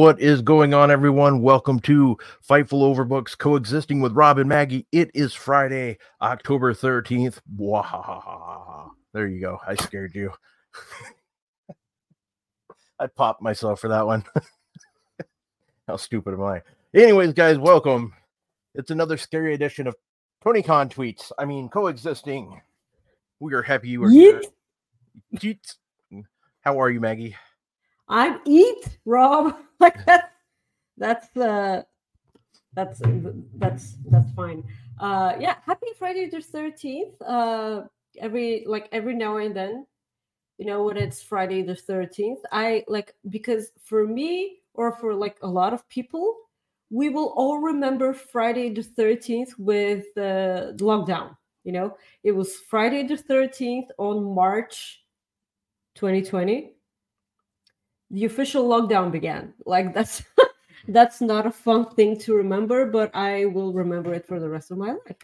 What is going on, everyone? Welcome to Fightful Overbooks coexisting with Rob and Maggie. It is Friday, October 13th. There you go. I scared you. I popped myself for that one. How stupid am I? Anyways, guys, welcome. It's another scary edition of Tony TonyCon tweets. I mean, coexisting. We are happy you are here. How are you, Maggie? I'm eat, Rob. like that. That's uh that's that's that's fine. Uh yeah, happy Friday the 13th. Uh every like every now and then, you know, when it's Friday the 13th, I like because for me or for like a lot of people, we will all remember Friday the 13th with uh, the lockdown. You know, it was Friday the 13th on March 2020 the official lockdown began. Like that's that's not a fun thing to remember, but I will remember it for the rest of my life.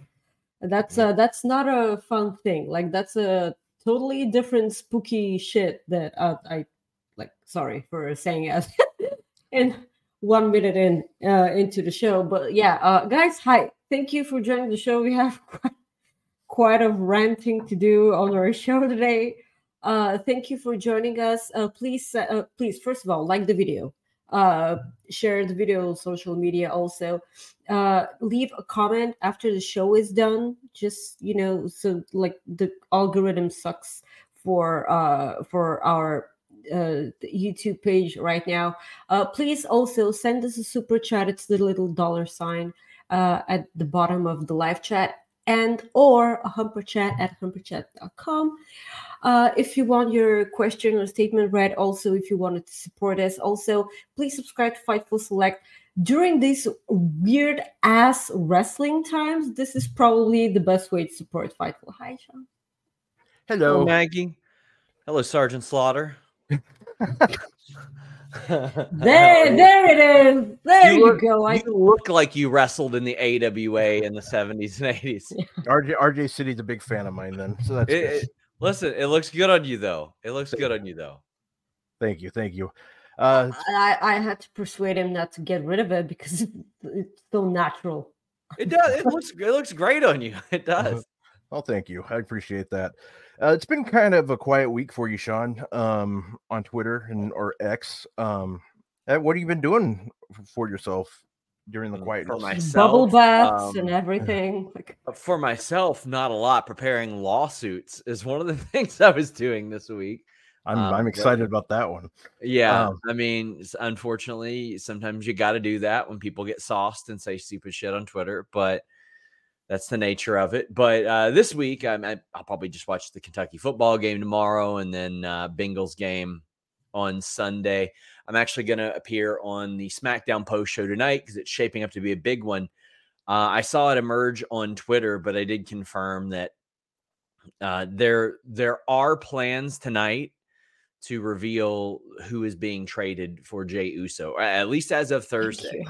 That's uh that's not a fun thing. Like that's a totally different spooky shit that uh, I like sorry for saying it in one minute in uh into the show. But yeah, uh guys, hi. Thank you for joining the show. We have quite, quite a ranting to do on our show today. Uh, thank you for joining us. Uh, please, uh, please, first of all, like the video, uh, share the video on social media. Also, uh, leave a comment after the show is done. Just you know, so like the algorithm sucks for uh for our uh, YouTube page right now. Uh, please also send us a super chat. It's the little dollar sign uh, at the bottom of the live chat and or a humper chat at humperchat.com. Uh, if you want your question or statement read, also if you wanted to support us, also please subscribe to Fightful Select. During these weird ass wrestling times, this is probably the best way to support Fightful. Hi, Sean. Hello, Hello Maggie. Hello, Sergeant Slaughter. there, there it is. There you, look, go. I you look like you wrestled in the AWA in the 70s and 80s. RJ RJ City's a big fan of mine then. So that's it, it, listen, it looks good on you though. It looks good on you though. Thank you, thank you. Uh I, I had to persuade him not to get rid of it because it's so natural. It does. It looks it looks great on you. It does. Well, thank you. I appreciate that. Uh, it's been kind of a quiet week for you, Sean, um, on Twitter and or X. Um, uh, what have you been doing for yourself during the quiet? For myself, bubble baths um, and everything. Uh, for myself, not a lot. Preparing lawsuits is one of the things I was doing this week. I'm um, I'm excited but, about that one. Yeah, um, I mean, unfortunately, sometimes you got to do that when people get sauced and say stupid shit on Twitter, but that's the nature of it. But uh, this week, I'm, I, will probably just watch the Kentucky football game tomorrow and then uh, Bengals game on Sunday. I'm actually going to appear on the SmackDown post show tonight because it's shaping up to be a big one. Uh, I saw it emerge on Twitter, but I did confirm that uh, there there are plans tonight to reveal who is being traded for Jey Uso, at least as of Thursday.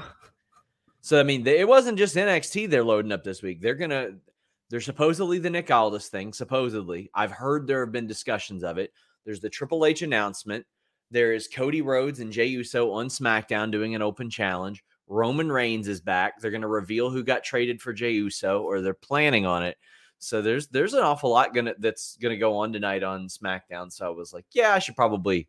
So I mean, it wasn't just NXT they're loading up this week. They're gonna they're supposedly the Nick Aldis thing. Supposedly, I've heard there have been discussions of it. There's the Triple H announcement. There is Cody Rhodes and Jey Uso on SmackDown doing an open challenge. Roman Reigns is back. They're going to reveal who got traded for Jey Uso, or they're planning on it. So there's there's an awful lot gonna that's gonna go on tonight on SmackDown. So I was like, yeah, I should probably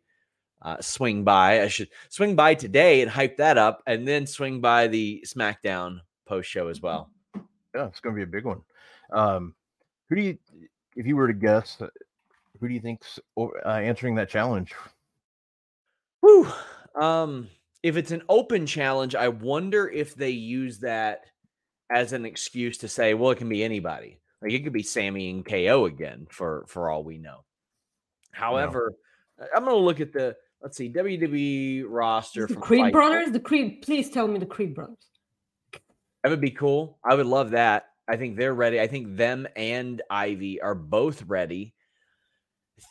uh, swing by. I should swing by today and hype that up, and then swing by the SmackDown post show as well. Yeah, it's going to be a big one. Um, who do you, if you were to guess, who do you think's uh, answering that challenge? Whew. Um, if it's an open challenge, I wonder if they use that as an excuse to say, well, it can be anybody. Like it could be Sammy and KO again for for all we know. However, no. I'm going to look at the let's see WWE roster the Creed Fight Brothers. The Creed, please tell me the Creed Brothers. That would be cool. I would love that. I think they're ready. I think them and Ivy are both ready.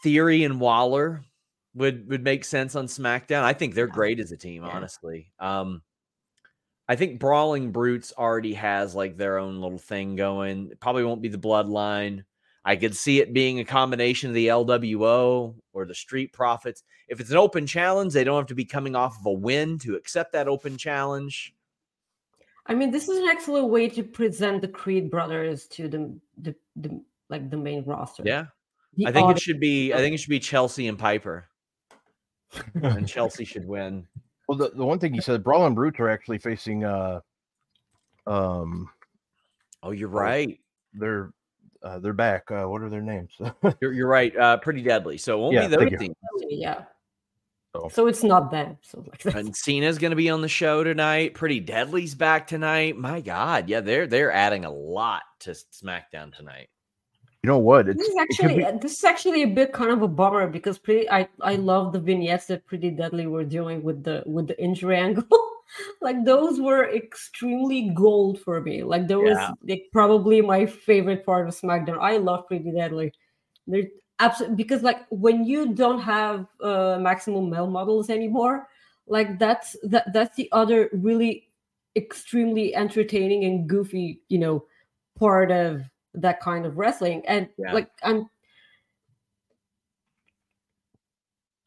Theory and Waller would would make sense on SmackDown. I think they're great as a team, yeah. honestly. Um, I think Brawling Brutes already has like their own little thing going. It probably won't be the Bloodline. I could see it being a combination of the LWO or the Street Profits. If it's an open challenge, they don't have to be coming off of a win to accept that open challenge. I mean, this is an excellent way to present the Creed brothers to the the, the like the main roster. Yeah, the I think it should be. I think it should be Chelsea and Piper, and Chelsea should win. Well, the, the one thing he said, Brawling Brutes are actually facing. uh um Oh, you're right. They're uh, they're back. Uh, what are their names? you're, you're right. Uh, pretty deadly. So only yeah, those teams. Yeah. So. so it's not them. So like and Cena's going to be on the show tonight. Pretty Deadly's back tonight. My God, yeah, they're they're adding a lot to SmackDown tonight. You know what? It's, this is actually be... this is actually a bit kind of a bummer because pretty I I love the vignettes that Pretty Deadly were doing with the with the injury angle. like those were extremely gold for me. Like there was yeah. like probably my favorite part of SmackDown. I love Pretty Deadly. They're absolutely because like when you don't have uh maximum male models anymore, like that's that that's the other really extremely entertaining and goofy, you know, part of that kind of wrestling. And yeah. like I'm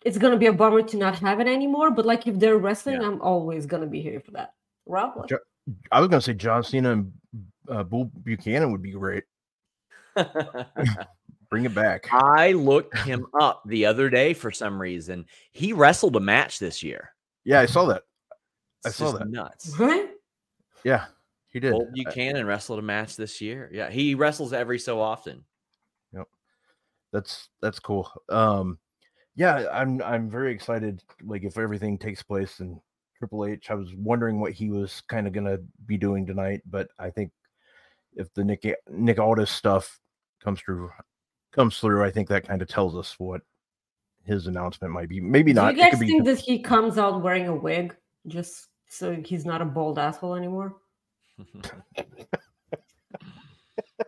it's gonna be a bummer to not have it anymore. But like if they're wrestling, yeah. I'm always gonna be here for that. Rob, what? I was gonna say John Cena and uh, Bull Buchanan would be great. Bring it back. I looked him up the other day for some reason. He wrestled a match this year. Yeah, I saw that. I saw that. Nuts. Right? Yeah. He did. Bull Buchanan wrestled a match this year. Yeah, he wrestles every so often. Yep, that's that's cool. Um, yeah, I'm I'm very excited. Like if everything takes place in Triple H, I was wondering what he was kind of gonna be doing tonight, but I think if the Nick Nick Aldis stuff comes through comes through, I think that kind of tells us what his announcement might be. Maybe not. Do you guys think that he comes out wearing a wig just so he's not a bald asshole anymore?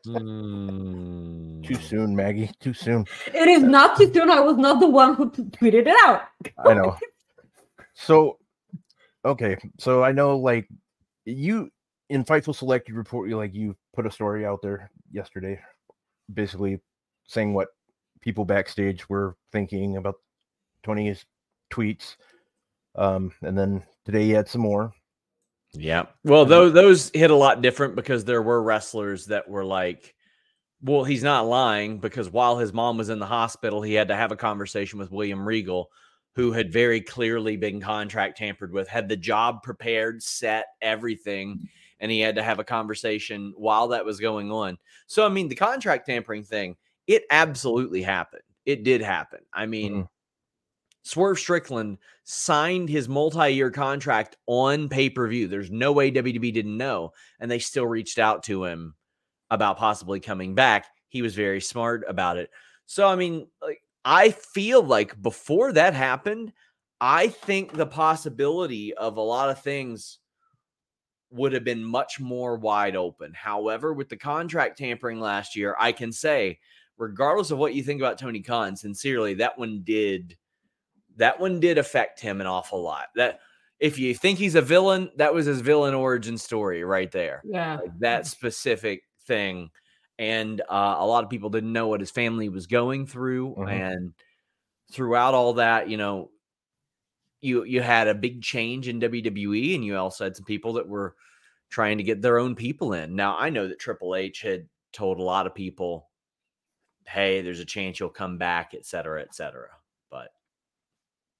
Mm. Too soon, Maggie. Too soon. It is not too soon. I was not the one who tweeted it out. I know. So, okay. So I know, like, you in Fightful Select, you report you like you put a story out there yesterday, basically saying what people backstage were thinking about Tony's tweets. Um, and then today you had some more. Yeah. Well, though those hit a lot different because there were wrestlers that were like, well, he's not lying because while his mom was in the hospital, he had to have a conversation with William Regal, who had very clearly been contract tampered with, had the job prepared, set, everything, and he had to have a conversation while that was going on. So, I mean, the contract tampering thing, it absolutely happened. It did happen. I mean, mm-hmm. Swerve Strickland signed his multi-year contract on pay-per-view. There's no way WWE didn't know, and they still reached out to him about possibly coming back. He was very smart about it. So I mean, like I feel like before that happened, I think the possibility of a lot of things would have been much more wide open. However, with the contract tampering last year, I can say, regardless of what you think about Tony Khan, sincerely, that one did that one did affect him an awful lot. That if you think he's a villain, that was his villain origin story right there. Yeah. Like that specific thing. And uh, a lot of people didn't know what his family was going through. Mm-hmm. And throughout all that, you know, you you had a big change in WWE, and you also had some people that were trying to get their own people in. Now I know that Triple H had told a lot of people, "Hey, there's a chance you'll come back," et cetera, et cetera.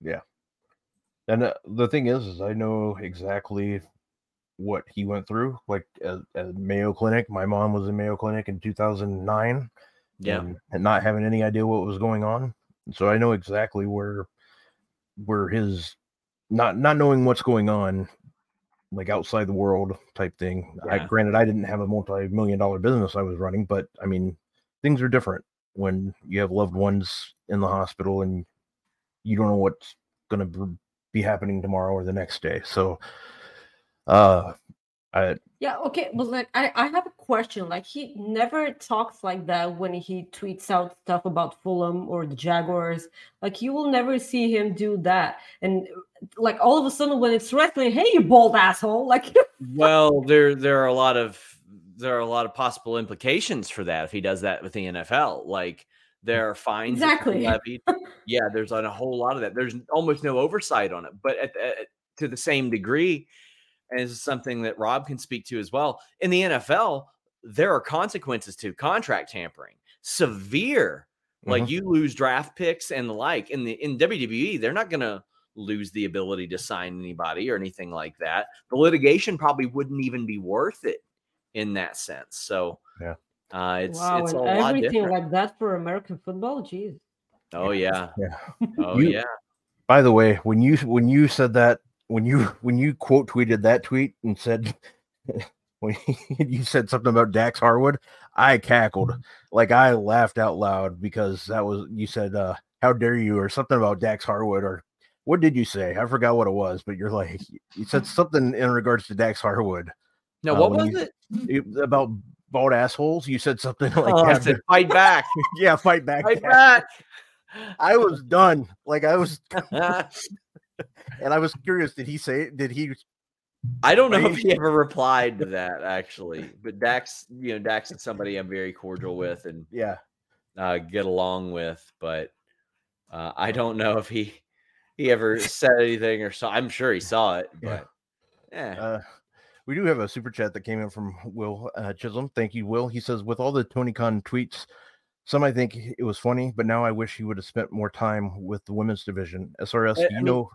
Yeah. And uh, the thing is, is I know exactly what he went through. Like at, at, Mayo Clinic, my mom was in Mayo Clinic in 2009. Yeah, and, and not having any idea what was going on. So I know exactly where where his not not knowing what's going on like outside the world type thing. I granted I didn't have a multi-million dollar business I was running, but I mean things are different when you have loved ones in the hospital and you don't know what's going to be happening tomorrow or the next day. So uh I Yeah, okay, but like I, I have a question. Like he never talks like that when he tweets out stuff about Fulham or the Jaguars. Like you will never see him do that. And like all of a sudden when it's wrestling, hey you bald asshole. Like Well, there there are a lot of there are a lot of possible implications for that if he does that with the NFL. Like there are fines that can be Exactly. levied. yeah, there's a whole lot of that. There's almost no oversight on it, but at, at, to the same degree, and this is something that Rob can speak to as well. In the NFL, there are consequences to contract tampering, severe. Like Mhm. you lose draft picks and the like. In the in WWE, they're not going to lose the ability to sign anybody or anything like that. The litigation probably wouldn't even be worth it in that sense. So Yeah. Uh, it's wow, it's a and lot everything different. like that for American football, jeez. oh yeah, yeah. oh You- yeah. By the way, when you when you said that when you when you quote tweeted that tweet and said when you said something about Dax Harwood, I cackled like I laughed out loud because that was you said uh how dare you or something about Dax Harwood or what did you say? I forgot what it was, but you're like you said something in regards to Dax Harwood No, uh, what when was you- it? it- about bald assholes. You said something like oh, I that. said, fight back, yeah, fight back. fight back. I was done. Like I was, and I was curious. Did he say? Did he I don't know if he ever replied to that actually, but Dax, you know, Dax is somebody I'm very cordial with and Yeah. uh, get along with, but uh, I don't know if he he ever said anything or saw. I'm sure he saw it, Yeah. but yeah, Uh, we do have a super chat that came in from Will uh, Chisholm. Thank you, Will. He says, with all the Tony Khan tweets, some I think it was funny, but now I wish he would have spent more time with the women's division. SRS, I- do I you mean- know?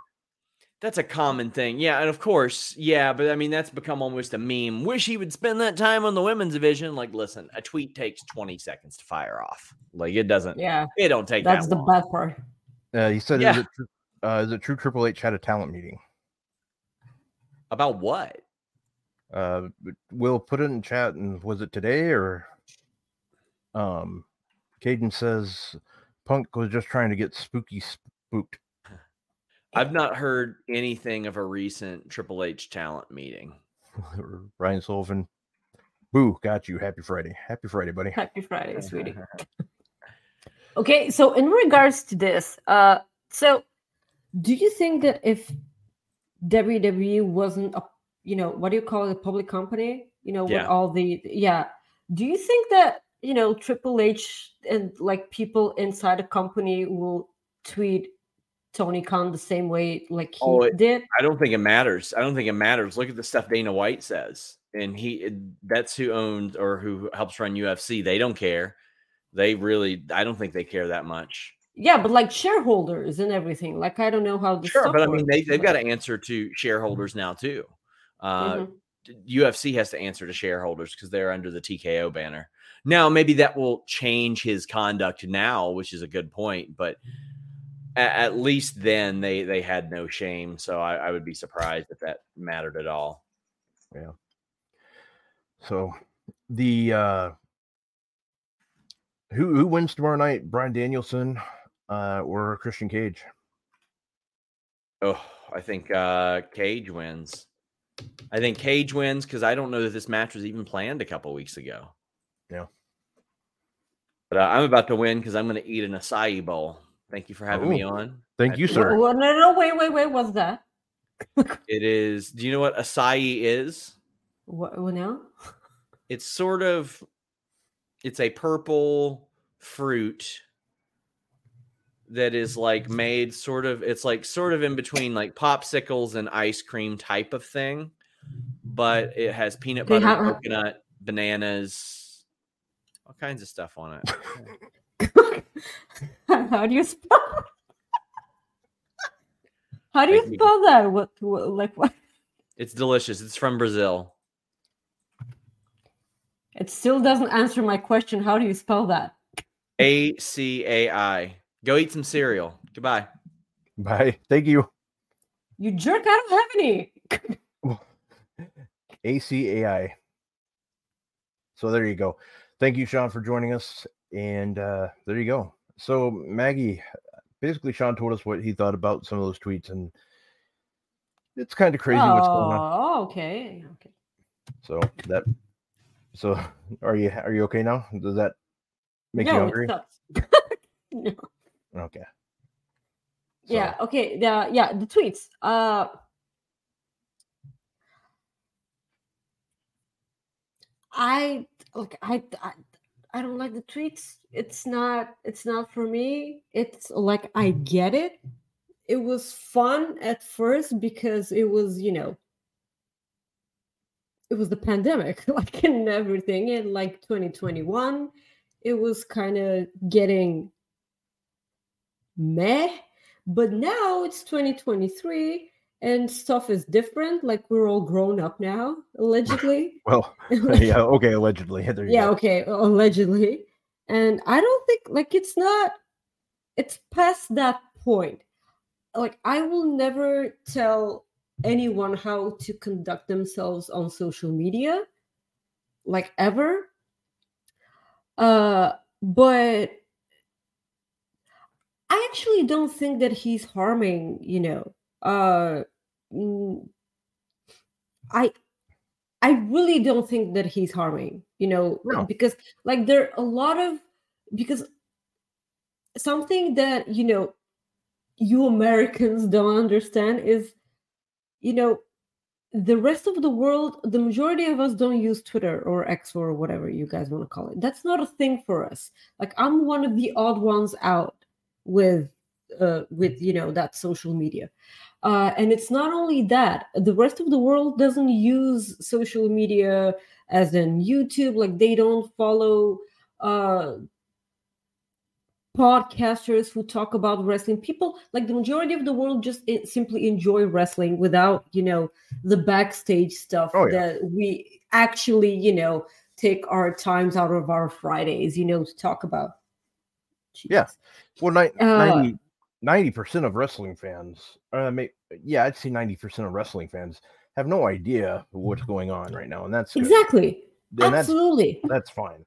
that's a common thing. Yeah, and of course, yeah, but I mean that's become almost a meme. Wish he would spend that time on the women's division. Like, listen, a tweet takes 20 seconds to fire off. Like, it doesn't. Yeah, It don't take that's that the bad part. Uh, he said, Yeah. is, it true, uh, is it true Triple H had a talent meeting? About what? Uh, but Will put it in chat, and was it today or? Um, Caden says Punk was just trying to get spooky spooked. I've not heard anything of a recent Triple H talent meeting. Ryan Sullivan, boo, got you. Happy Friday. Happy Friday, buddy. Happy Friday, sweetie. Okay, so in regards to this, uh, so do you think that if WWE wasn't a, you know, what do you call it, a public company, you know, with Yeah. all the, yeah, do you think that you know Triple H and like people inside a company will tweet Tony Khan the same way like he Oh, it- did? I don't think it matters. I don't think it matters. Look at the stuff Dana White says, and he that's who owns or who helps run UFC. They don't care. They really, I don't think they care that much. Yeah, but like shareholders and everything. Like I don't know how this Sure, but I mean, they they've got to answer to shareholders now too. Uh, Mhm. UFC has to answer to shareholders because they're under the TKO banner. Now, maybe that will change his conduct now, which is a good point. But at, at least then they they had no shame. So I, I would be surprised if that mattered at all. Yeah. So the uh who who wins tomorrow night? Bryan Danielson uh or Christian Cage? Oh, I think uh Cage wins. I think Cage wins because I don't know that this match was even planned a couple weeks ago. Yeah. But uh, I'm about to win because I'm going to eat an acai bowl. Thank you for having me on. Thank I- you, sir. wha- no, no, wait, wait, wait. What's that? It is. Do you know what acai is? What, what now? It's sort of. It's a purple fruit that is like made sort of. It's like sort of in between like popsicles and ice cream type of thing, but it has peanut butter, how- uh coconut, bananas, all kinds of stuff on it. How do you spell? How do you. spell that? What, what like what? It's delicious. It's from Brazil. It still doesn't answer my question. How do you spell that? A C A I. Go eat some cereal. Goodbye. Bye. Thank you. You jerk! I don't have any. ACAI. So there you go. Thank you, Sean, for joining us. And uh, there you go. So Maggie, basically, Sean told us what he thought about some of those tweets, and it's kind of crazy what's going on. Oh, okay. Okay. So that. So are you are you okay now? Does that make no, you it hungry? sucks. no. Okay. Yeah. Okay. The yeah the tweets. Uh. I like I, I I don't like the tweets. It's not it's not for me. It's like I get it. It was fun at first because it was, you know, it was the pandemic, like and everything in like 2021. It was kind of getting meh, but now it's 2023 and stuff is different. Like we're all grown up now, allegedly. well, yeah. Okay. Allegedly. Yeah go. okay allegedly and i don't think like it's not it's past that point like i will never tell anyone how to conduct themselves on social media like ever uh but i actually don't think that he's harming you know uh i I really don't think that he's harming, you know, No. because like there are a lot of because something that you know you Americans don't understand is you know the rest of the world the majority of us don't use Twitter or X or whatever you guys want to call it. That's not a thing for us. Like I'm one of the odd ones out with uh with you know that social media. Uh, and it's not only that the rest of the world doesn't use social media as in youtube like they don't follow uh podcasters who talk about wrestling. People like the majority of the world just simply enjoy wrestling without you know the backstage stuff Oh, yeah. that we actually you know take our times out of our fridays you know to talk about Yeah. Well, ni- Uh, 90 percent of wrestling fans, uh, may, yeah, I'd say ninety percent of wrestling fans have no idea what's going on right now, and that's good. exactly And that's absolutely that's fine,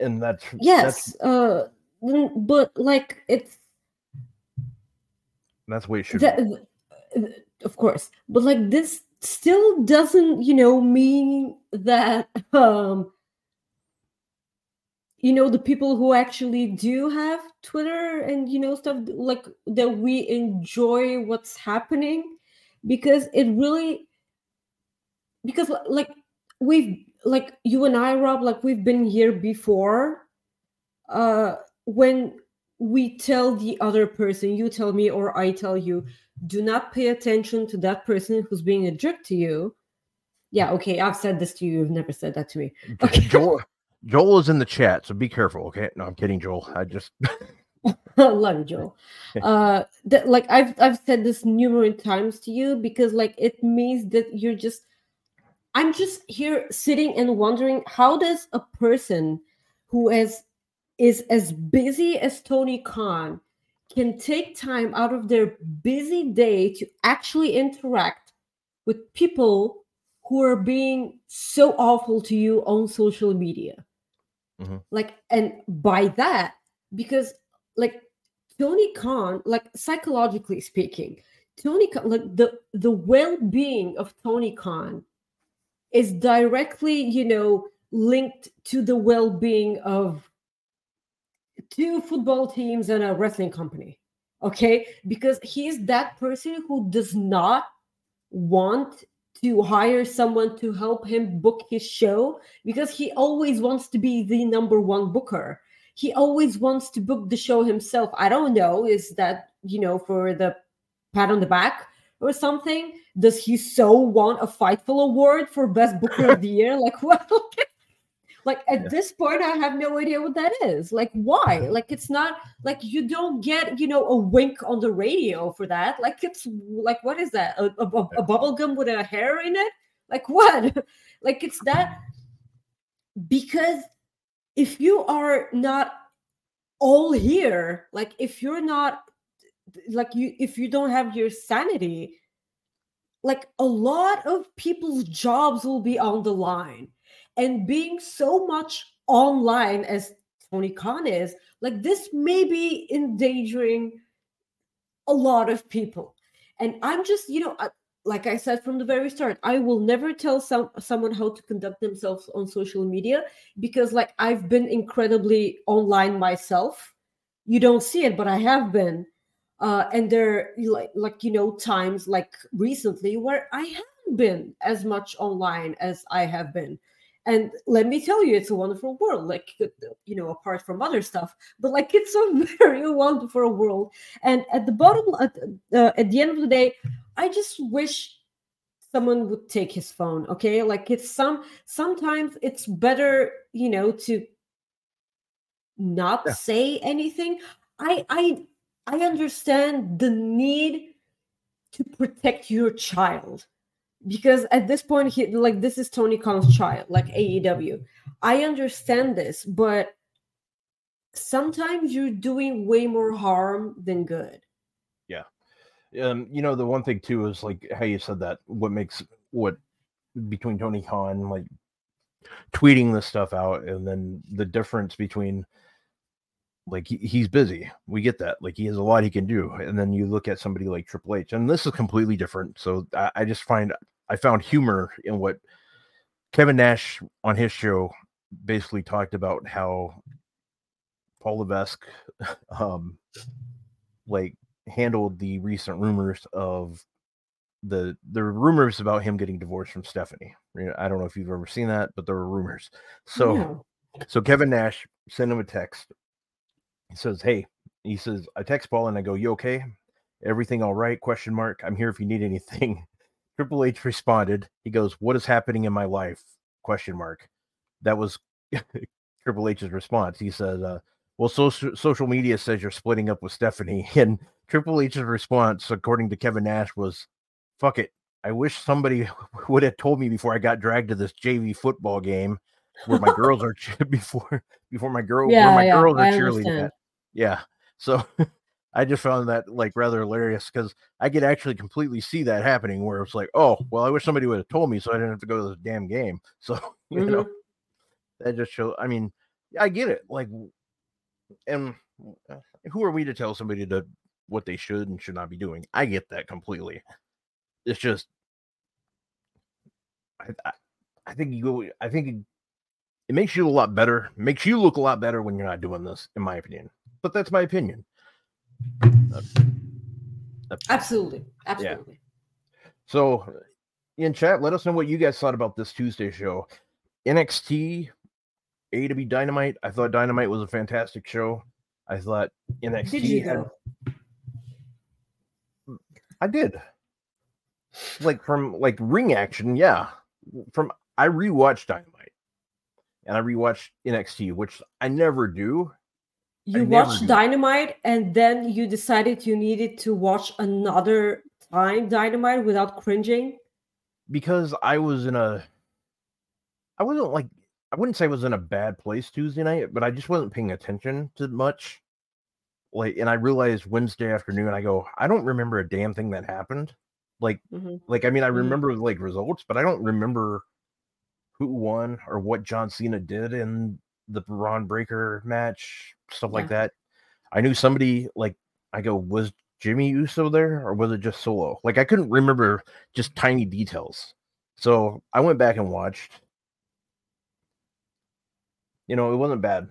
and that's yes that's, uh but like it's that's the way it should. that, be. of course but like this still doesn't you know mean that um you know the people who actually do have twitter and you know stuff like that we enjoy what's happening because it really because like we've like you and i rob like we've been here before uh when we tell the other person you tell me or i tell you do not pay attention to that person who's being a jerk to you yeah okay i've said this to you you've never said that to me okay. Joel is in the chat, so be careful. Okay, no, I'm kidding, Joel. I just love you joel uh that like i've i've said this numerous times to you because like it means that you're just i'm just here sitting and wondering how does a person who is is as busy as tony khan can take time out of their busy day to actually interact with people who are being so awful to you on social media Mhm. like and by that because like Tony Khan, like psychologically speaking, Tony Khan, like the the well-being of Tony Khan is directly, you know, linked to the well-being of two football teams and a wrestling company. Okay, because he's that person who does not want to hire someone to help him book his show because he always wants to be the number one booker he always wants to book the show himself. I don't know. Is that, you know, for the pat on the back or something? Does he so want a Fightful award for best booker of the year? Like what? Like at Yeah. this point, I have no idea what that is. Like why? Like it's not like you don't get, you know, a wink on the radio for that. Like it's like what is that? A, a, a- a bubble gum with a hair in it? Like what? like it's that because if you are not all here like if you're not like you if you don't have your sanity like a lot of people's jobs will be on the line and being so much online as tony khan is like this may be endangering a lot of people. And i'm just you know like i said from the very start i will never tell some someone how to conduct themselves on social media because like i've been incredibly online myself. You don't see it but i have been. Uh, and there like like you know times like recently where i haven't been as much online as i have been and let me tell you it's a wonderful world like you know apart from other stuff but like it's a very wonderful world. And at the bottom at, uh, at the end of the day i just wish someone would take his phone okay? Like it's some sometimes it's better you know to not yeah. say anything. I i I understand the need to protect your child because at this point he like this is Tony Khan's child like AEW. I understand this, but sometimes you're doing way more harm than good. Yeah. Um, you know, the one thing too is like how you said that what makes what between Tony Khan like tweeting this stuff out and then the difference between like he, he's busy. We get that. Like he has a lot he can do. And then you look at somebody like Triple H, and this is completely different. So I, I just find I found humor in what Kevin Nash on his show basically talked about how Paul Levesque um like handled the recent rumors of the the rumors about him getting divorced from Stephanie. I don't know if you've ever seen that, but there were rumors. So so Kevin Nash sent him a text he says, Hey, he says, I text Paul and I go, You okay? Everything all right? Question mark. I'm here if you need anything. Triple H responded. He goes, What is happening in my life? Question mark. That was Triple H's response. He said, uh, Well, social social media says you're splitting up with Stephanie. And Triple H's response, according to Kevin Nash, was, Fuck it. I wish somebody would have told me before I got dragged to this JV football game where my girls are before before my girl yeah, where my yeah, girls are cheerleading at. Yeah. So I just found that like rather hilarious because I could actually completely see that happening where it's like, oh, well, I wish somebody would have told me so I didn't have to go to this damn game. So, you mm-hmm. know, that just shows, I mean, I get it. Like, and uh, who are we to tell somebody to what they should and should not be doing? I get that completely. It's just, I, I, I think you go, I think it, it makes you a lot better, makes you look a lot better when you're not doing this, in my opinion but that's my opinion. Absolutely. Absolutely. Yeah. So in chat, let us know what you guys thought about this Tuesday show. NXT, AEW Dynamite. I thought Dynamite was a fantastic show. I thought NXT did you had. I did. Like from like ring action, yeah. From I rewatched Dynamite and I rewatched NXT, which I never do you watched Dynamite and then you decided you needed to watch another time Dynamite without cringing? Because I was in a I wasn't like I wouldn't say I was in a bad place Tuesday night, but I just wasn't paying attention to much. Like and I realized Wednesday afternoon, I go, I don't remember a damn thing that happened. Like mm-hmm. like I mean I mm-hmm. remember mm-hmm. like results, but I don't remember who won or what John Cena did in the Bron Breakker match, stuff yeah. like that. I knew somebody like I go, was Jimmy Uso there or was it just solo? Like I couldn't remember just tiny details. So I went back and watched. You know, it wasn't bad.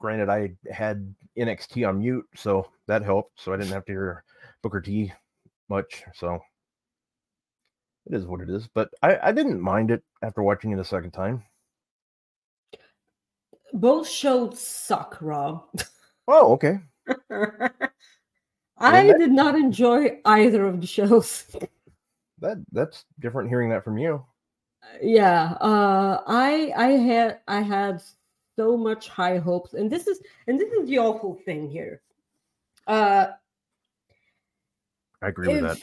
Granted, I had NXT on mute, so that helped. So I didn't have to hear Booker T much. So it is what it is. But I, I didn't mind it after watching it a second time both shows suck, Rob. Oh, okay. I that, did not enjoy either of the shows. That that's different hearing that from you. Yeah, uh, I I had I had so much high hopes, and this is and this is the awful thing here. Uh, I agree if, with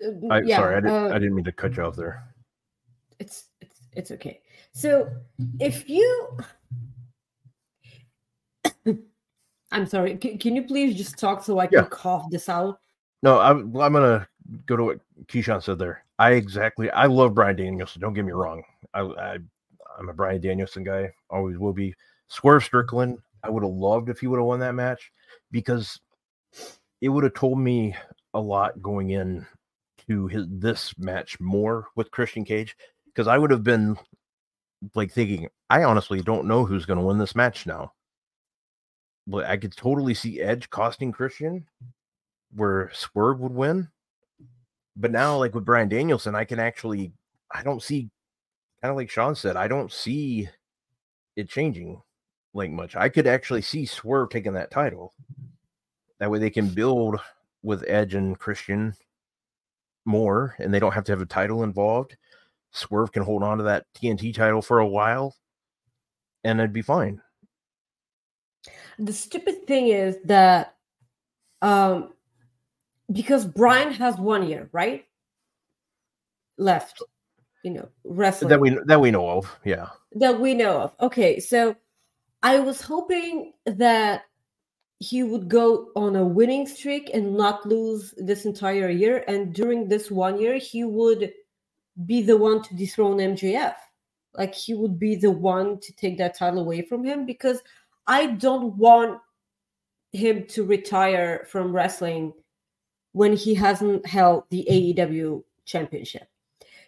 that. Uh, I, yeah, sorry, I didn't, uh, I didn't mean to cut you off there. It's it's okay. So if you I'm sorry. C- can you please just talk so I can Yeah. cough this out? No, I'm, I'm gonna go to what Keyshawn said there. I exactly. I love Bryan Danielson. Don't get me wrong. I, I I'm a Bryan Danielson guy. Always will be. Swerve Strickland. I would have loved if he would have won that match because it would have told me a lot going in to his this match more with Christian Cage because I would have been like thinking I honestly don't know who's going to win this match now. But I could totally see Edge costing Christian where Swerve would win. But now, like with Bryan Danielson, I can actually, I don't see, kind of like Sean said, I don't see it changing like much. I could actually see Swerve taking that title. That way they can build with Edge and Christian more, and they don't have to have a title involved. Swerve can hold on to that TNT title for a while, and it'd be fine. The stupid thing is that um because Brian has one year, right? Left, you know, wrestling That we that we know of, yeah. that we know of. Okay, so I was hoping that he would go on a winning streak and not lose this entire year. And during this one year, he would be the one to dethrone MJF. Like he would be the one to take that title away from him because I don't want him to retire from wrestling when he hasn't held the AEW championship.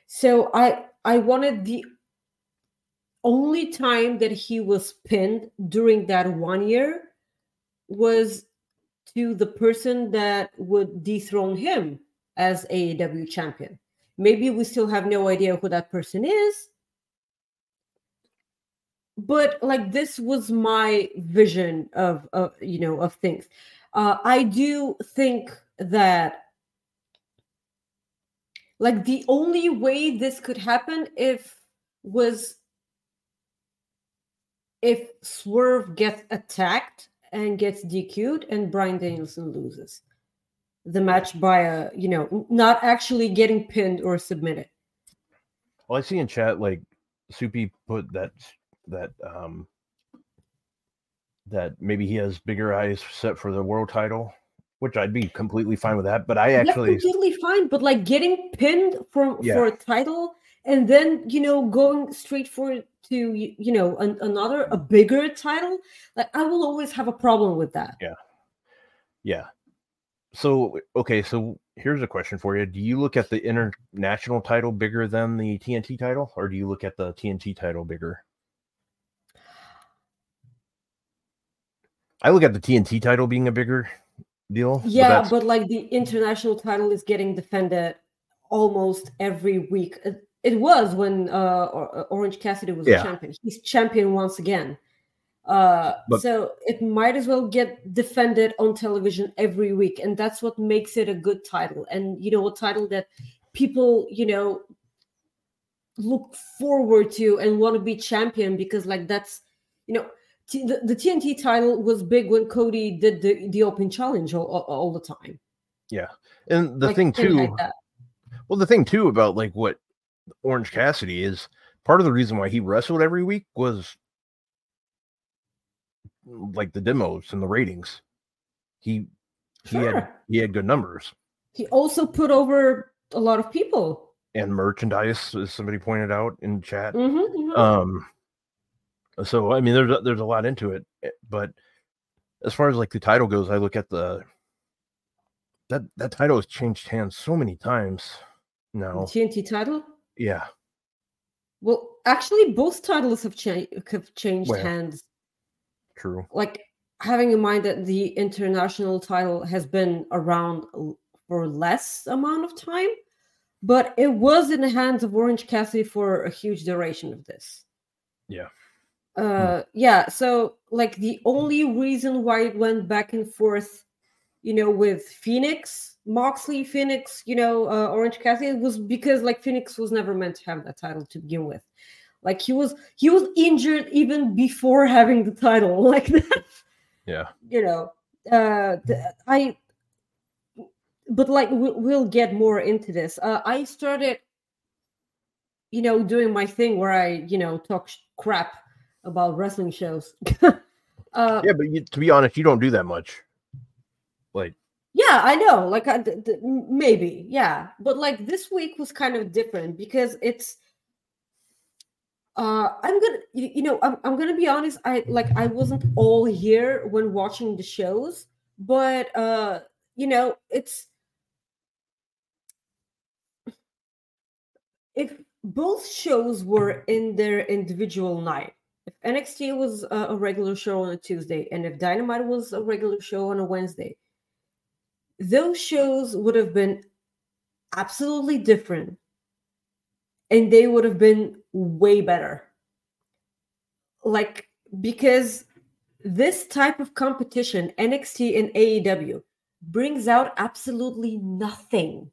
So I I wanted the only time that he was pinned during that one year was to the person that would dethrone him as AEW champion. Maybe we still have no idea who that person is. But like this was my vision of, of you know of things. Uh, I do think that like the only way this could happen if was if Swerve gets attacked and gets DQ'd and Bryan Danielson loses the match by a you know not actually getting pinned or submitted. Well, I see in chat like Soupy put that that um that maybe he has bigger eyes set for the world title, which I'd be completely fine with that. But I actually That's completely fine, but like getting pinned from Yeah. for a title and then you know going straight for to you know an, another a bigger title, like I will always have a problem with that. Yeah, yeah. So okay, so here's a question for you. Do you look at the international title bigger than the TNT title, or do you look at the TNT title bigger? I look at the TNT title being a bigger deal. Yeah, that's- but like the international title is getting defended almost every week. It, it was when uh, Orange Cassidy was Yeah. champion. He's champion once again. Uh, But- so it might as well get defended on television every week, and that's what makes it a good title. And you know, a title that people you know look forward to and want to be champion because like that's you know T- the, the TNT title was big when Cody did the, the open challenge all, all, all the time. Yeah, and the Like, thing too. Well, the thing too about like what Orange Cassidy is part of the reason why he wrestled every week was like the demos and the ratings. He he had he had good numbers He also put over a lot of people. and merchandise, as somebody pointed out in chat. Mhm, mhm. Um, so I mean, there's a, there's a lot into it, eh, but as far as like the title goes, I look at the that that title has changed hands so many times now. TNT title. Yeah, Well, actually, both titles have, cha- have changed Well. hands. True. Like having in mind that the international title has been around for less amount of time, but it was in the hands of Orange Cassidy for a huge duration of this. Yeah. Uh, yeah. So, like, the only reason why it went back and forth, you know, with Fenix, Moxley, Fenix, you know, uh, Orange Cassidy was because like Fenix was never meant to have that title to begin with. Like he was, he was injured even before having the title. Like that Yeah, you know uh th- i but like we'll, we'll get more into this uh i started you know doing my thing where i you know talk sh- crap about wrestling shows Uh, Yeah, but you, to be honest, you don't do that much. Like, Yeah, I know. Like, I, th- th- maybe, yeah. But like this week was kind of different because it's. Uh, I'm gonna, you, know, I'm, I'm gonna be honest. I like I wasn't all here when watching the shows, but uh, you know, it's if both shows were in their individual night. If NXT was a regular show on a Tuesday, and if Dynamite was a regular show on a Wednesday, those shows would have been absolutely different and they would have been way better. Like because this type of competition NXT and AEW brings out absolutely nothing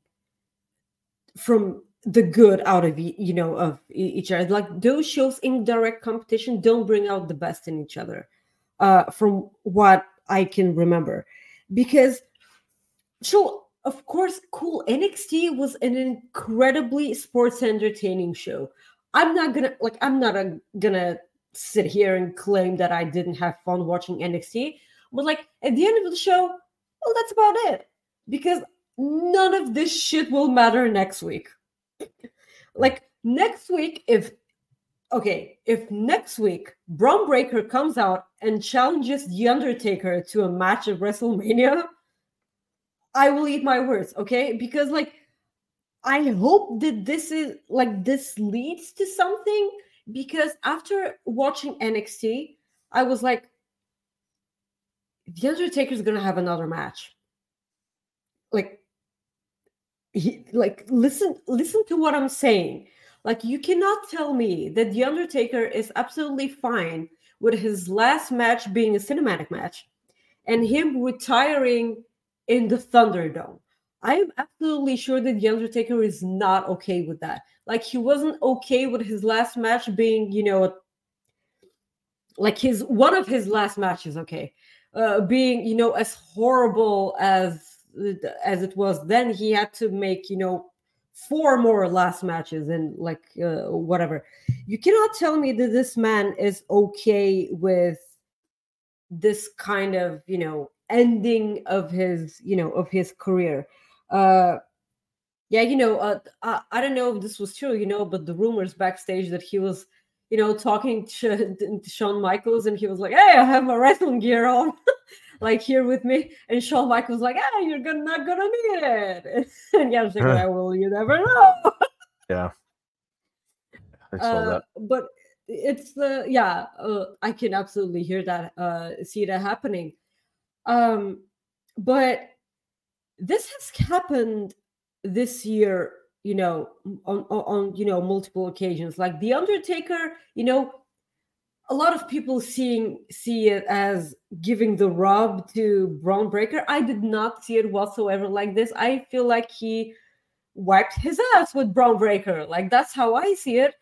from the good out of you know of each other. Like those shows in direct competition don't bring out the best in each other uh from what i can remember. Because so of course cool. Nxt was an incredibly sports entertaining show. I'm not gonna like i'm not a, gonna sit here and claim that i didn't have fun watching nxt but like at the end of the show well that's about it because none of this shit will matter next week. Like next week if okay if next week Bron Breakker comes out and challenges the Undertaker to a match at WrestleMania I will eat my words, okay? Because like I hope that this is like this leads to something because after watching NXT, I was like the Undertaker is going to have another match. Like he, like listen listen to what I'm saying. Like you cannot tell me that the Undertaker is absolutely fine with his last match being a cinematic match and him retiring in the Thunderdome. I am absolutely sure that The Undertaker is not okay with that. Like he wasn't okay with his last match being, you know, like his one of his last matches, okay, uh, being, you know, as horrible as as it was. Then he had to make, you know, four more last matches and like uh, whatever. You cannot tell me that this man is okay with this kind of, you know, ending of his you know of his career. Uh yeah you know uh, I, I don't know if this was true you know but the rumors backstage that he was you know talking to, to Shawn Michaels and he was like hey I have my wrestling gear on like here with me. And Shawn Michaels like ah you're gonna not gonna need it. And yeah I was like well you never know. Yeah. Uh, that. but it's the yeah uh, i can absolutely hear that uh see that happening um but this has happened this year you know on, on you know multiple occasions like the undertaker you know a lot of people seeing see it as giving the rub to Bron Breakker. I did not see it whatsoever like this. I feel like he wiped his ass with Bron Breakker. Like that's how I see it.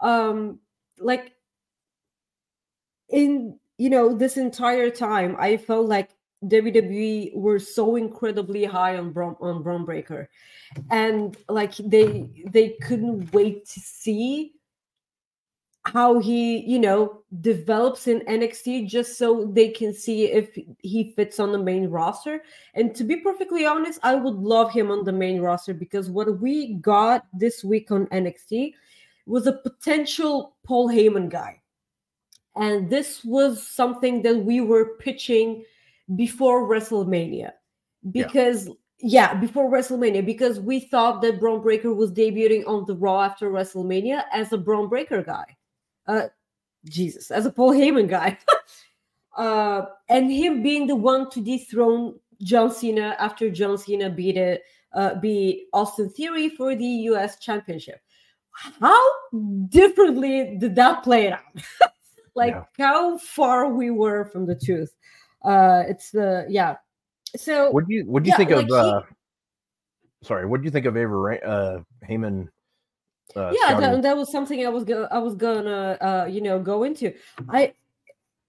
Um, like in you know this entire time, I felt like WWE were so incredibly high on on Bron Breakker, and like they they couldn't wait to see how he you know develops in NXT just so they can see if he fits on the main roster. And to be perfectly honest, I would love him on the main roster because what we got this week on NXT was a potential Paul Heyman guy. And this was something that we were pitching before WrestleMania because yeah, before WrestleMania because we thought that Bron Breakker was debuting on the Raw after WrestleMania as a Bron Breakker guy. Uh Jesus, as a Paul Heyman guy. uh and him being the one to dethrone John Cena after John Cena beat it uh beat Austin Theory for the US championship. How differently did that play out? like Yeah. how far we were from the truth. Uh it's the yeah. So What do you what do you yeah, think like of he- uh sorry, what do you think of Ava uh Heyman uh yeah that, that was something i was gonna i was gonna uh you know go into i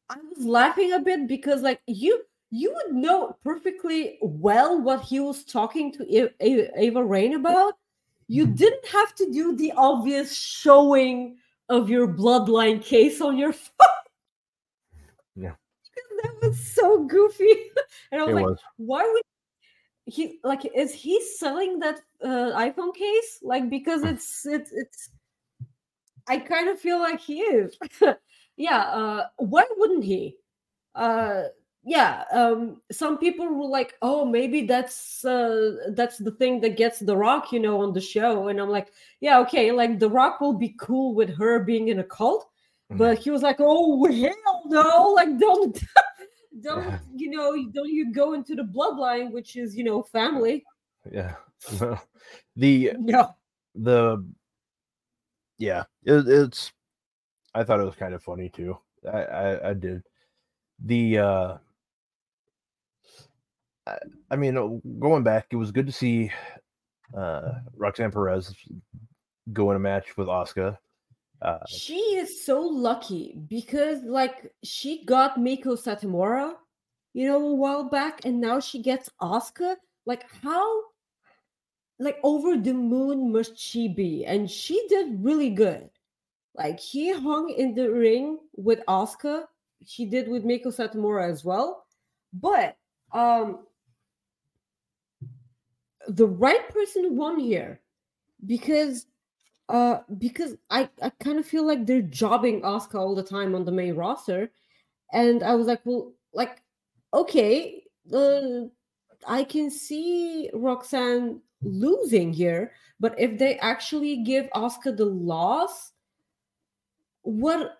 i was laughing a bit because like you you would know perfectly well what he was talking to A- A- Ava Raine about you didn't have to do the obvious showing of your bloodline case on your phone Yeah. Was so goofy. and I was It like, was. why would he like is he selling that uh, iphone case? Like because it's it's it's i kind of feel like he is. Yeah uh why wouldn't he? Uh yeah um some people were like oh maybe that's uh that's the thing that gets the rock you know on the show. And i'm like yeah okay like the rock will be cool with her being in a cult. But he was like oh hell no like don't don't you know don't you go into the bloodline which is you know family. Yeah. the yeah the yeah it, it's i thought it was kind of funny too. I, I i did. The uh I, I mean uh, going back it was good to see uh roxanne perez go in a match with Asuka uh she is so lucky because like she got Meiko Satomura you know a while back and now she gets Asuka like how like over the moon must she be? And she did really good. Like he hung in the ring with Asuka she did with Meiko Satomura as well. But um the right person won here because uh because i i kind of feel like they're jobbing Asuka all the time on the main roster and i was like well like okay uh, i can see roxanne losing here but if they actually give Asuka the loss what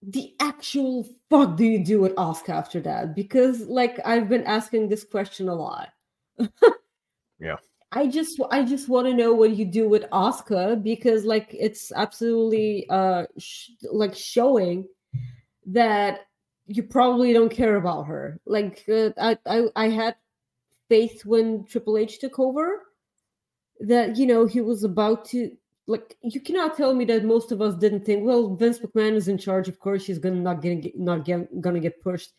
the actual fuck do you do with Asuka after that because like i've been asking this question a lot Yeah. I just I just want to know what you do with Asuka because like it's absolutely uh sh- like showing that you probably don't care about her. Like uh, I, I I had faith when Triple H took over that you know he was about to like you cannot tell me that most of us didn't think well Vince McMahon is in charge of course she's gonna not get not get, gonna get pushed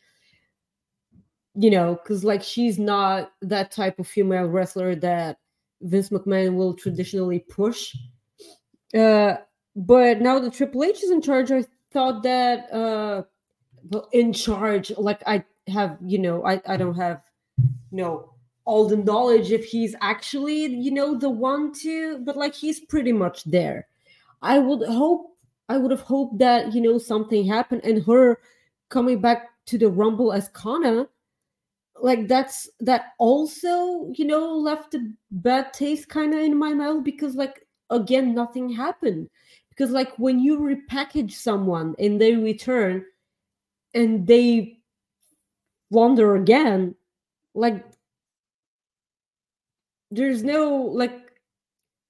you know, because like she's not that type of female wrestler that Vince McMahon will traditionally push. Uh, but now that Triple H is in charge, I thought that uh, well, in charge, like I have, you know, I I don't have, you know, all the knowledge if he's actually, you know, the one to, but like he's pretty much there. I would hope, I would have hoped that you know something happened and her coming back to the Rumble as Kana like that's that also you know left a bad taste kind of in my mouth because like again nothing happened. Because like when you repackage someone and they return and they wander again like there's no like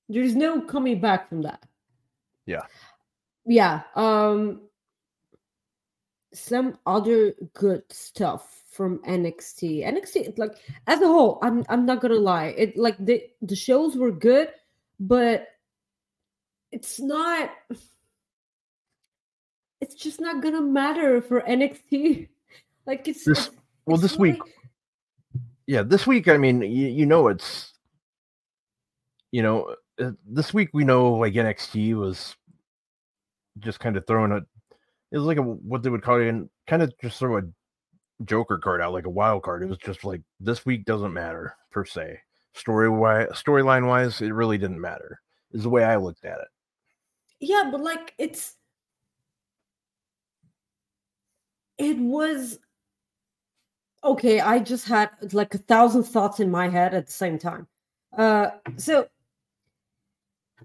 there's no coming back from that. Yeah. yeah um some other good stuff from NXT. NXT like as a whole, I'm I'm not gonna lie. It like the the shows were good, but it's not it's just not gonna matter for NXT. Like it's, This- it's- well it's this week yeah this week i mean you, you know it's you know uh, this week we know like nxt was just kind of throwing a it was like a what they would call it and kind of just throw a joker card out like a wild card it was just like this week doesn't matter per se story wise storyline wise it really didn't matter is the way i looked at it yeah, but like it's it was okay. I just had like a thousand thoughts in my head at the same time. Uh, so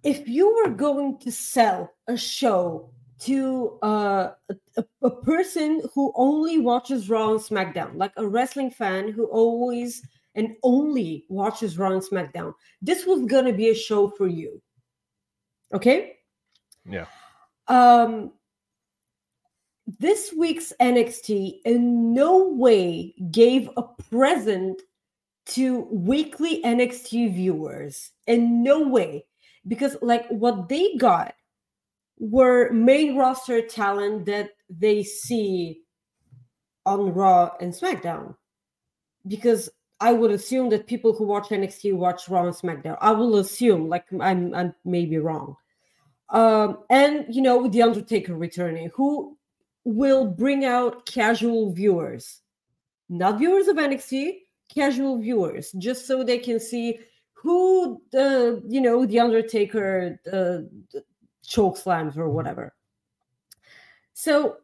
if you were going to sell a show to uh, a, a, person who only watches Raw and SmackDown, like a wrestling fan who always and only watches Raw and SmackDown, this was gonna be a show for you. Okay. Yeah. Um, this week's NXT in no way gave a present to weekly NXT viewers. In no way. Because, like, what they got were main roster talent that they see on Raw and SmackDown. Because I would assume that people who watch NXT watch Raw and SmackDown. I will assume, like, I'm, I'm maybe wrong. Um, and, you know, with The Undertaker returning, who will bring out casual viewers not viewers of NXT, casual viewers, just so they can see who the you know the Undertaker uh, choke slams or mm-hmm. whatever. So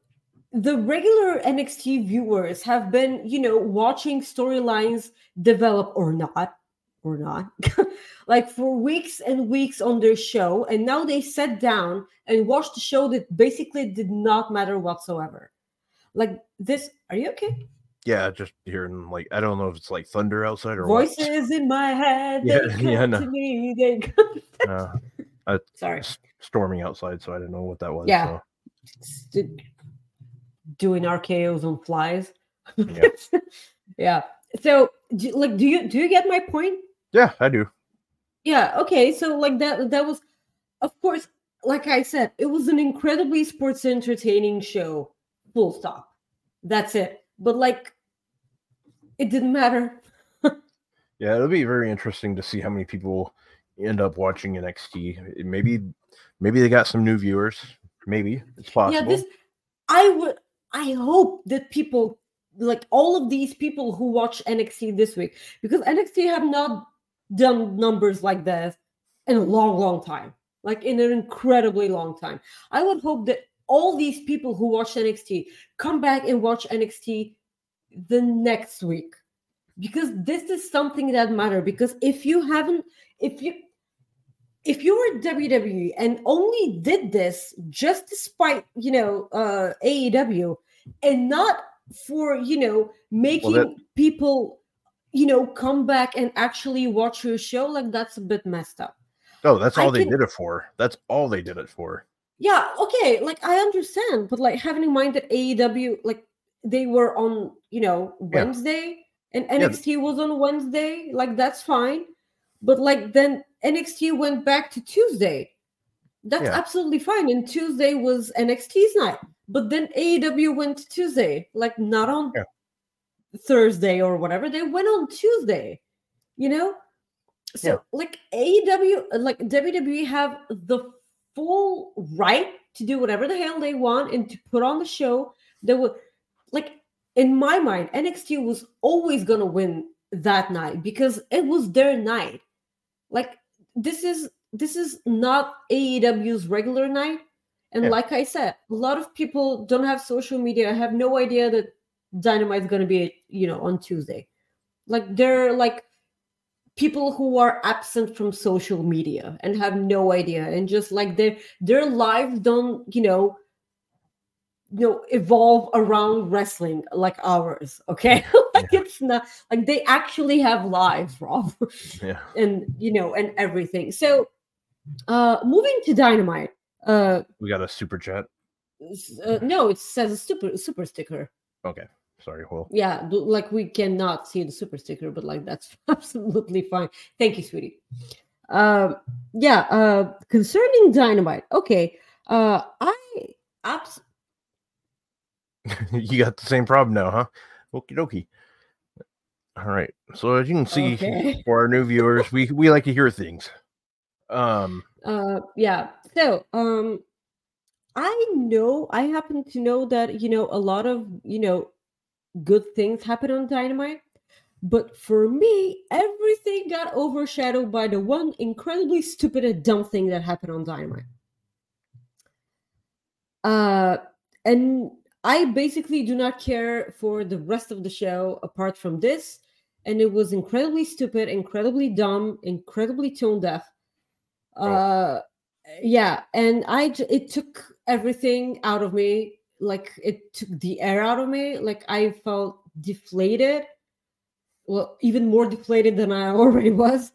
the regular NXT viewers have been, you know, watching storylines develop or not, or not, like for weeks and weeks on their show. And now they sat down and watched the show that basically did not matter whatsoever. Like this, are you okay? Yeah, just hearing like I don't know if it's like thunder outside or what. Voices in my head. Yeah, yeah, no. Uh, Sorry. storming outside, so I didn't know what that was. Yeah. so. Doing RKO's on flies. Yeah. yeah. So, do, like, do you do you get my point? yeah, I do. Yeah. Okay. So, like that that was, of course, like I said, it was an incredibly sports entertaining show. Full stop. That's it. But like, it didn't matter. Yeah, it'll be very interesting to see how many people end up watching NXT. Maybe, maybe they got some new viewers. Maybe it's possible. Yeah. This, I would. I hope that people like all of these people who watch NXT this week because NXT have not done numbers like this in a long, long time, like in an incredibly long time. I would hope that all these people who watch NXT come back and watch NXT the next week because this is something that matter because if you haven't if you if you were WWE and only did this just despite you know uh AEW and not for you know making that- people you know come back and actually watch your show like that's a bit messed up oh, that's I all they can- did it for. That's all they did it for. yeah okay like i understand but like having in mind that aew like they were on you know Yeah. wednesday and th- nxt was on wednesday like that's fine but like then nxt went back to tuesday that's Yeah. absolutely fine and tuesday was nxt's night but then aew went to tuesday like not on Yeah. thursday or whatever they went on tuesday you know so Yeah. like aew like wwe have the full right to do whatever the hell they want and to put on the show they would like in my mind nxt was always gonna win that night because it was their night like this is this is not aew's regular night. And Yeah. like i said a lot of people don't have social media. I have no idea that dynamite's gonna be you know on tuesday. Like they're like people who are absent from social media and have no idea. And just like their their lives don't you know you know evolve around wrestling like ours okay like it's not like they actually have lives rob Yeah. and you know and everything so uh moving to dynamite uh, We got a super chat. uh no it says a super super sticker Okay. Sorry, Will. yeah like we cannot see the super sticker but like that's absolutely fine thank you sweetie um yeah uh concerning dynamite okay uh i abs- you got the same problem now, huh? Okie dokie. All right. So as you can see Okay. for our new viewers, we we like to hear things. Um uh yeah so um i know i happen to know that you know a lot of you know good things happen on dynamite but for me everything got overshadowed by the one incredibly stupid and dumb thing that happened on dynamite uh and i basically do not care for the rest of the show apart from this and it was incredibly stupid incredibly dumb incredibly tone deaf uh yeah and I, it took everything out of me like it took the air out of me like i felt deflated well even more deflated than i already was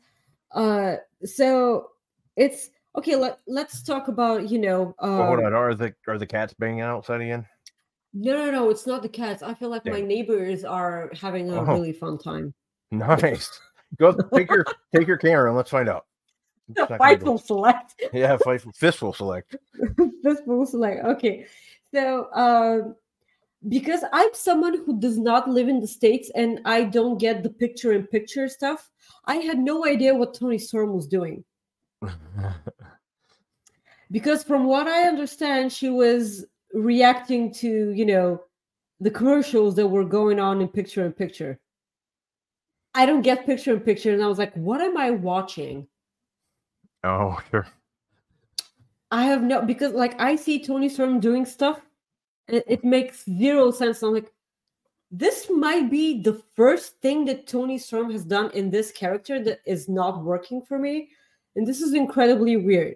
uh so it's okay let, let's talk about you know uh well, hold on. Are the are the cats banging outside again? No no no it's not the cats i feel like my neighbors are having a Oh. really fun time Nice. Go take your take your camera and let's find out. It's not gonna fightful select Yeah, fight fistful select. was like okay so um because i'm someone who does not live in the states and i don't get the picture in picture stuff i had no idea what Toni Storm was doing because from what i understand she was reacting to you know the commercials that were going on in picture in picture. I don't get picture in picture, and I was like, "What am I watching?" Oh, sure. I have no because like I see Toni Storm doing stuff, and it makes zero sense. I'm like, this might be the first thing that Toni Storm has done in this character that is not working for me, and this is incredibly weird.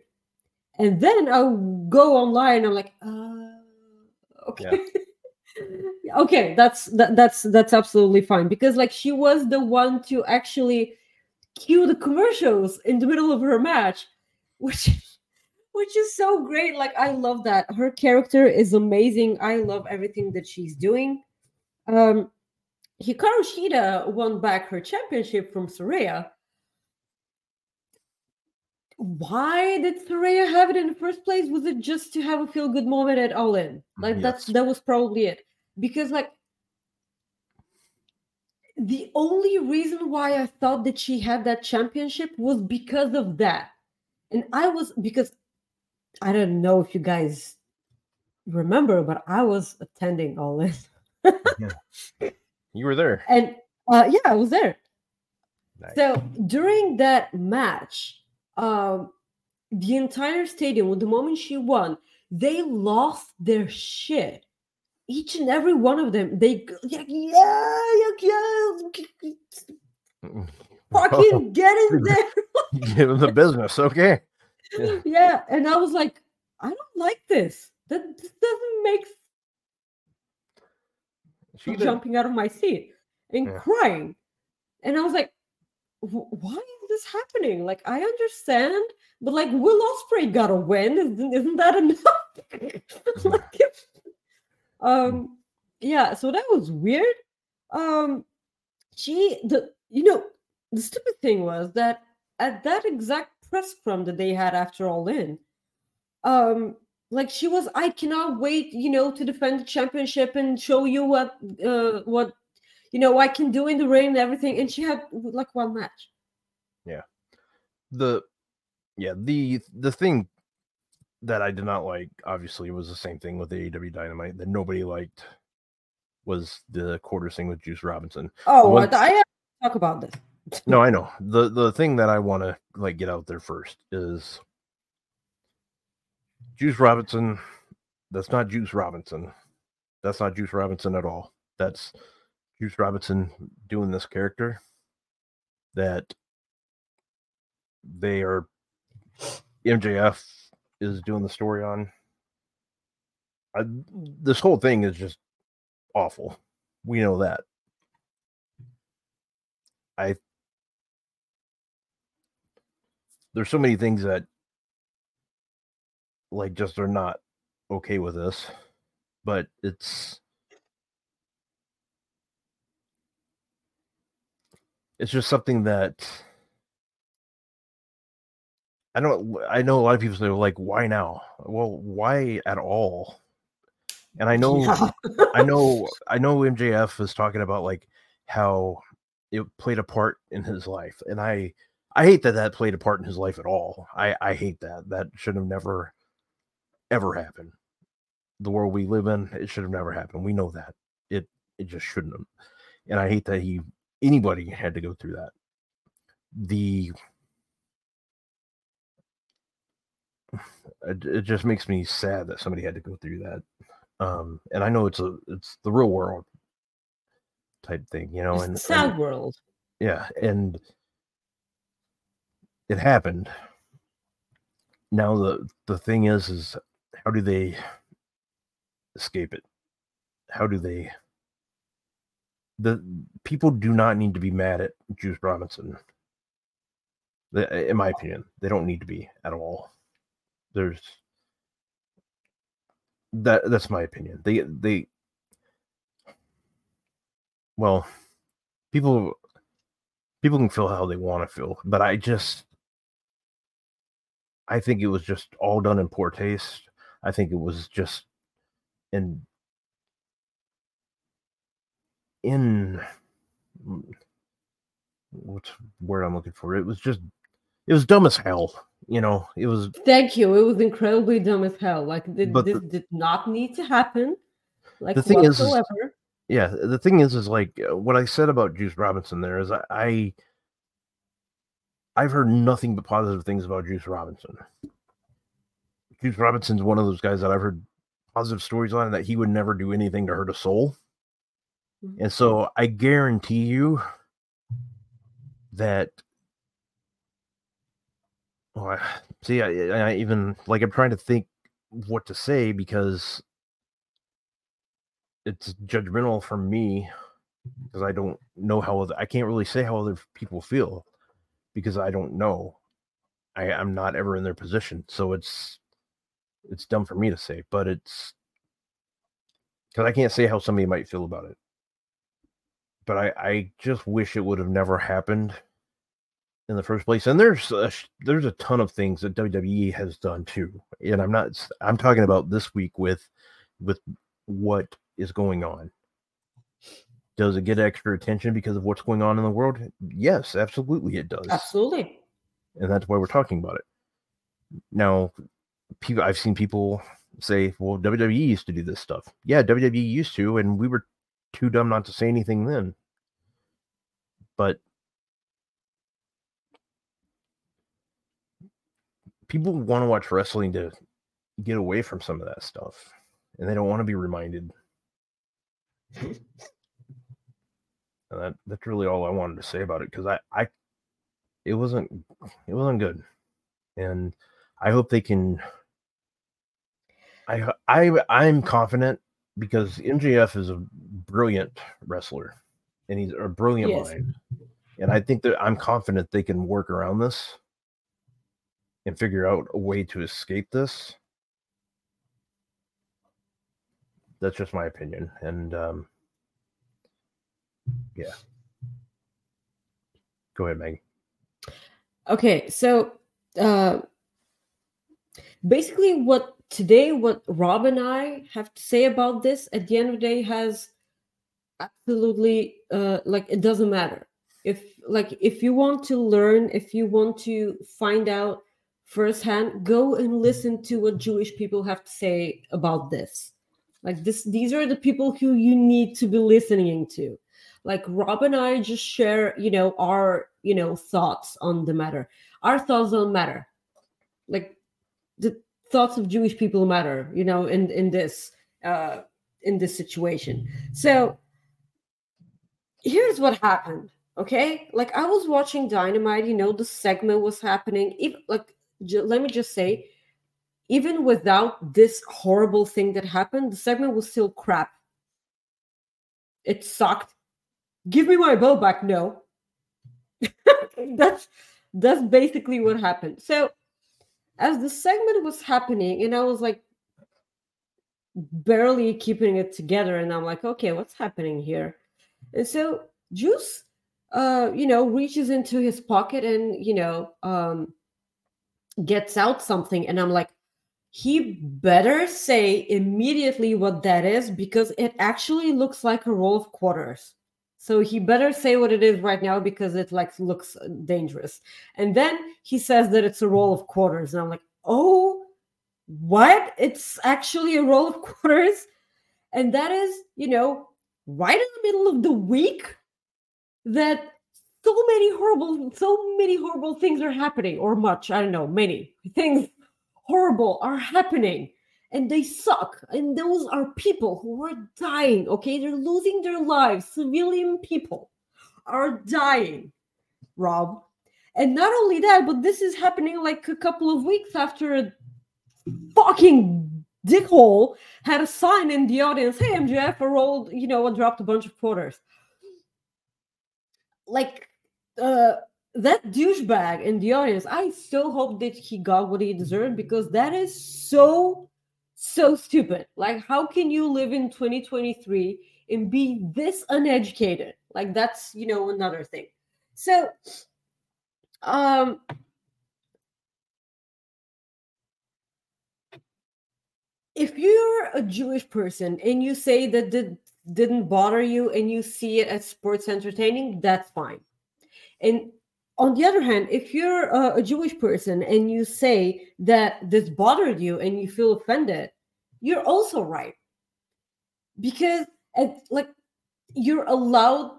And then I'll go online. and I'm like, uh, okay. okay, that's that, that's that's absolutely fine because like she was the one to actually cue the commercials in the middle of her match, which which is so great. Like I love that. Her character is amazing. I love everything that she's doing. Um Hikaru Shida won back her championship from Saraya. Why did Saraya have it in the first place? Was it just to have a feel good moment at All In? Like Yes. that's that was probably it. Because like the only reason why I thought that she had that championship was because of that. And I was because I don't know if you guys remember, but I was attending all this. You were there. And uh, yeah, I was there. Nice. So during that match, um, the entire stadium, the moment she won, they lost their shit. Each and every one of them, they g- yeah, yeah, yeah, yeah, fucking get in there. Give him the business. Okay. yeah, and I was like, I don't like this. That this doesn't make She jumping out of my seat and Yeah. crying. And I was like, "Wh- why is this happening? Like, I understand, but like, Will Ospreay got a win. Isn't, isn't that enough? like, if- um, yeah, so that was weird. Um, she, the, you know, the stupid thing was that at that exact press scrum that they had after All In, um, like she was i cannot wait you know to defend the championship and show you what uh what you know i can do in the ring and everything and she had like one match Yeah. the yeah the the thing that I did not like obviously was the same thing with the AEW Dynamite that nobody liked was the quarter thing with Juice Robinson. oh What- i, I have to talk about this No, I know the the thing that I want to like get out there first is Juice Robinson. That's not Juice Robinson. That's not Juice Robinson at all. That's Juice Robinson doing this character that they are MJF is doing the story on. I, this whole thing is just awful. We know that. I there's so many things that like just are not okay with this but it's it's just something that i don't i know a lot of people say like why now well why at all and i know Yeah. I know I know MJF is talking about like how it played a part in his life and I I hate that that played a part in his life at all. I I hate that. That should have never ever happened. The world we live in, it should have never happened. We know that. It it just shouldn't have. And I hate that he anybody had to go through that. The it, it just makes me sad that somebody had to go through that um and i know it's a it's the real world type thing you know It's and, the sad and world. Yeah and it happened. Now the the thing is is how do they escape it? How do they the people do not need to be mad at Juice Robinson. In my opinion, they don't need to be at all. There's that that's my opinion. They they well, people people can feel how they want to feel, but I just I think it was just all done in poor taste. I think it was just in in what's word I'm looking for? It was just it was dumb as hell. You know, it was thank you. It was incredibly dumb as hell. Like th- this the- did not need to happen like The thing is- is- yeah the thing is is like uh, what i said about juice robinson there is i, I i've heard nothing but positive things about juice robinson. Juice robinson's one of those guys that i've heard positive stories on that he would never do anything to hurt a soul Mhm. and so i guarantee you that I, see I, I even like i'm trying to think what to say because it's judgmental for me because I don't know how other, I can't really say how other people feel because I don't know. I I'm not ever in their position, so it's it's dumb for me to say, but it's because I can't say how somebody might feel about it. But I I just wish it would have never happened in the first place. And there's a, there's a ton of things that WWE has done too, and I'm not I'm talking about this week with with what is going on. Does it get extra attention because of what's going on in the world? Yes, absolutely it does. Absolutely. And that's why we're talking about it. Now, people I've seen people say, well, WWE used to do this stuff. Yeah, WWE used to, and we were too dumb not to say anything then. But people want to watch wrestling to get away from some of that stuff. And they don't want to be reminded and that that's really all I wanted to say about it because I, I it wasn't it wasn't good. And I hope they can i i i'm confident because MJF is a brilliant wrestler and he's a brilliant Yes. mind. And I think that I'm confident they can work around this and figure out a way to escape this. That's just my opinion. And um yeah. Go ahead, Maggie. Okay, so uh, basically, what today, what Rob and I have to say about this at the end of the day has absolutely uh, like it doesn't matter. If like if you want to learn, if you want to find out firsthand, go and listen to what Jewish people have to say about this. Like this, these are the people who you need to be listening to like rob and i just share you know our you know thoughts on the matter our thoughts don't matter like the thoughts of jewish people matter you know in in this uh in this situation so here's what happened okay? Like i was watching dynamite you know the segment was happening. Even like j- let me just say even without this horrible thing that happened the segment was still crap. It sucked. Give me my bow back no. That's that's basically what happened. So as the segment was happening and i was like barely keeping it together and i'm like okay what's happening here and so juice uh you know reaches into his pocket and you know um gets out something. And i'm like he better say immediately what that is because it actually looks like a roll of quarters. So he better say what it is right now because it like looks dangerous. And then he says that it's a roll of quarters. And i'm like oh what? It's actually a roll of quarters? And that is you know right in the middle of the week that so many horrible so many horrible things are happening or much i don't know many things horrible are happening and they suck and those are people who are dying okay? They're losing their lives. Civilian people are dying rob. And not only that but this is happening like a couple of weeks after a fucking dickhole had a sign in the audience hey mjf I rolled you know dropped a bunch of quarters like uh that douchebag in the audience, I so hope that he got what he deserved because that is so, so stupid. Like, how can you live in 2023 and be this uneducated? Like, that's, you know, another thing. So, um, if you're a Jewish person and you say that did, didn't bother you and you see it as sports entertaining, that's fine. And on the other hand, if you're a, a Jewish person and you say that this bothered you and you feel offended, you're also right. because it, like you're allowed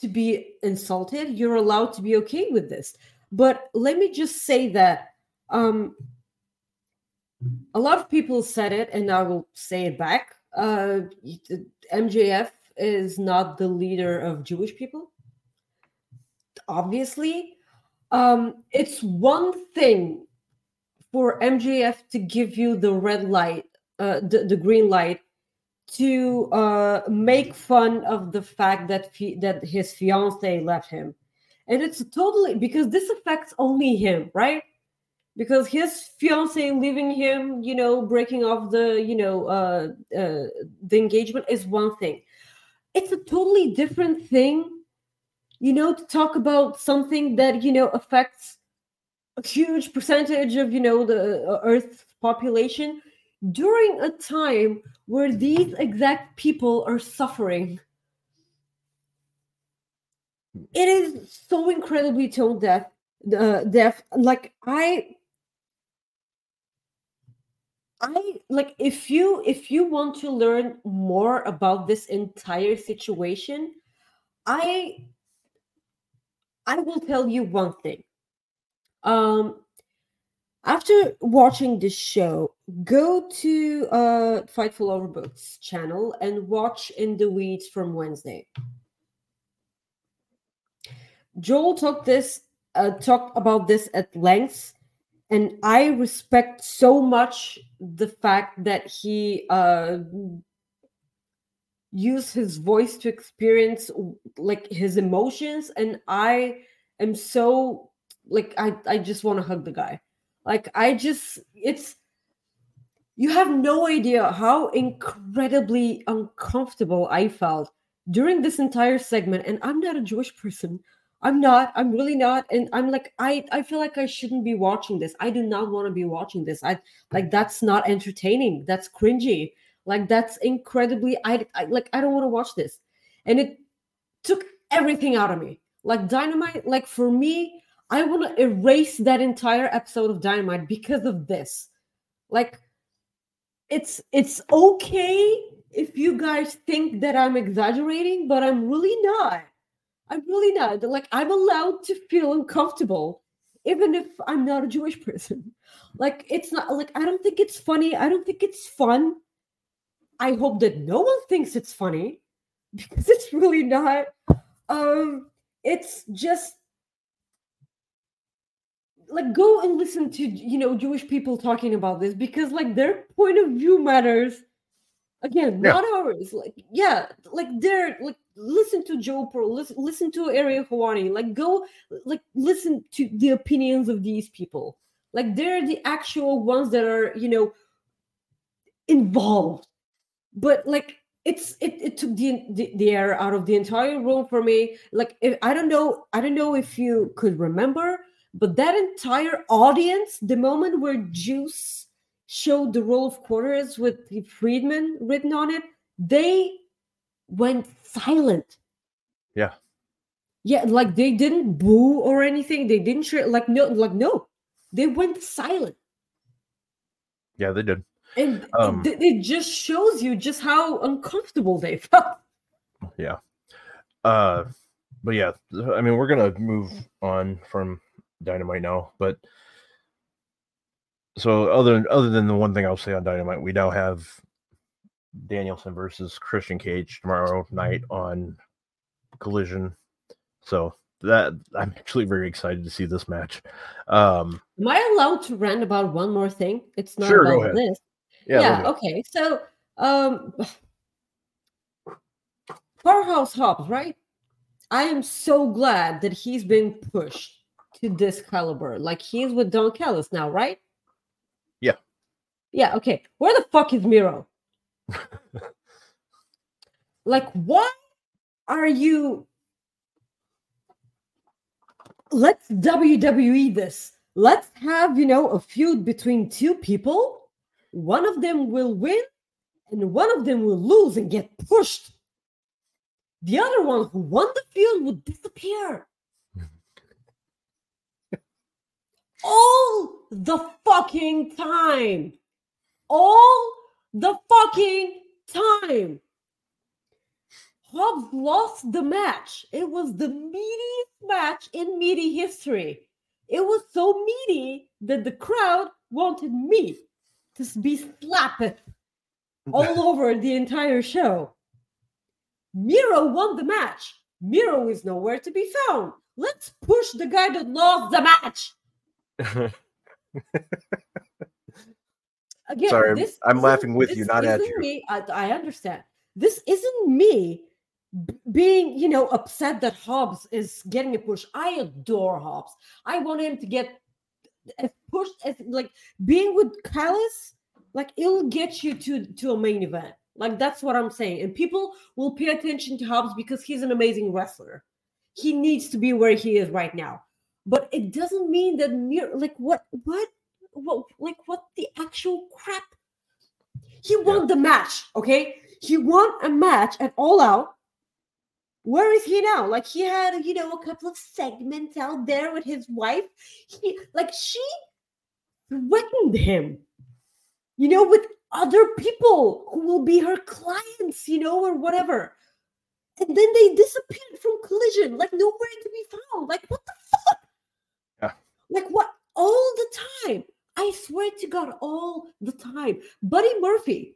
to be insulted you're allowed to be okay with this but let me just say that um a lot of people said it and i will say it back. Uh mjf is not the leader of jewish people. Obviously. Um it's one thing for mjf to give you the red light uh the, the green light to uh, make fun of the fact that fi- that his fiance left him, and it's totally because this affects only him, right? Because his fiance leaving him, you know, breaking off the, you know, uh, uh, the engagement is one thing. It's a totally different thing, you know, to talk about something that you know affects a huge percentage of you know the uh, Earth's population during a time where these exact people are suffering. It is so incredibly tone deaf, uh, deaf. Like I, I like if you if you want to learn more about this entire situation, I, I will tell you one thing. Um, after watching this show, go to uh Fightful Overbooks channel and watch In the Weeds from Wednesday. Joel talked this uh talked about this at length, and I respect so much the fact that he uh used his voice to experience like his emotions, and I am so like I I just want to hug the guy. Like I just it's you have no idea how incredibly uncomfortable I felt during this entire segment and I'm not a Jewish person. I'm not. I'm really not and I'm like I I feel like I shouldn't be watching this. I do not want to be watching this. I like that's not entertaining. That's cringy. Like that's incredibly I, I like I don't want to watch this. And it took everything out of me. Like dynamite like for me I want to erase that entire episode of Dynamite because of this. Like it's it's okay if you guys think that I'm exaggerating, but I'm really not. I'm really not. Like I'm allowed to feel uncomfortable even if I'm not a Jewish person. Like it's not like I don't think it's funny. I don't think it's fun. I hope that no one thinks it's funny because it's really not. Um it's just like go and listen to you know Jewish people talking about this because like their point of view matters. Again, Yeah. not ours. Like yeah, like they're like listen to Joe Pro, listen listen to Ariel Helwani. Like go like listen to the opinions of these people. Like they're the actual ones that are you know involved. But like it's it, it took the, the the air out of the entire room for me. Like if, I don't know I don't know if you could remember but that entire audience, the moment where Juice showed the roll of quarters with the Friedman written on it, they went silent. Yeah. Yeah, like they didn't boo or anything. They didn't share like no, like no. They went silent. Yeah, they did. And it- Um, it, it just shows you just how uncomfortable they felt. Yeah. Uh but yeah, I mean we're gonna move on from Dynamite now, but so other other than the one thing I'll say on Dynamite, we now have Danielson versus Christian Cage tomorrow night on Collision. So that I'm actually very excited to see this match. Um Am I allowed to rant about one more thing? It's not Sure, about this. yeah, yeah, okay so um powerhouse hobbs right i am so glad that he's been pushed to this caliber like he's with don callis now right. Yeah okay where the fuck is miro like why are you let's wwe this let's have you know a feud between two people one of them will win and one of them will lose and get pushed. The other one who won the field would disappear. All the fucking time. All the fucking time. Hobbs lost the match. It was the meatiest match in meaty history. It was so meaty that the crowd wanted me to be slapped all over the entire show. Miro won the match. Miro is nowhere to be found. Let's push the guy that lost the match. Again, Sorry, this I'm laughing with you, not at you. Me, I, I understand. This isn't me b- being, you know, upset that Hobbs is getting a push. I adore Hobbs. I want him to get as pushed as like being with Callis, like it'll get you to to a main event. Like that's what I'm saying. And people will pay attention to Hobbs because he's an amazing wrestler. He needs to be where he is right now. But it doesn't mean that Mir like what what what like what the actual crap? He won the match okay? He won a match at all out. Where is he now? Like he had you know a couple of segments out there with his wife. He like she threatened him you know with other people who will be her clients you know or whatever. And then they disappeared from collision like nowhere to be found. Like what the fuck? Yeah. like what all the time i swear to god all the time buddy murphy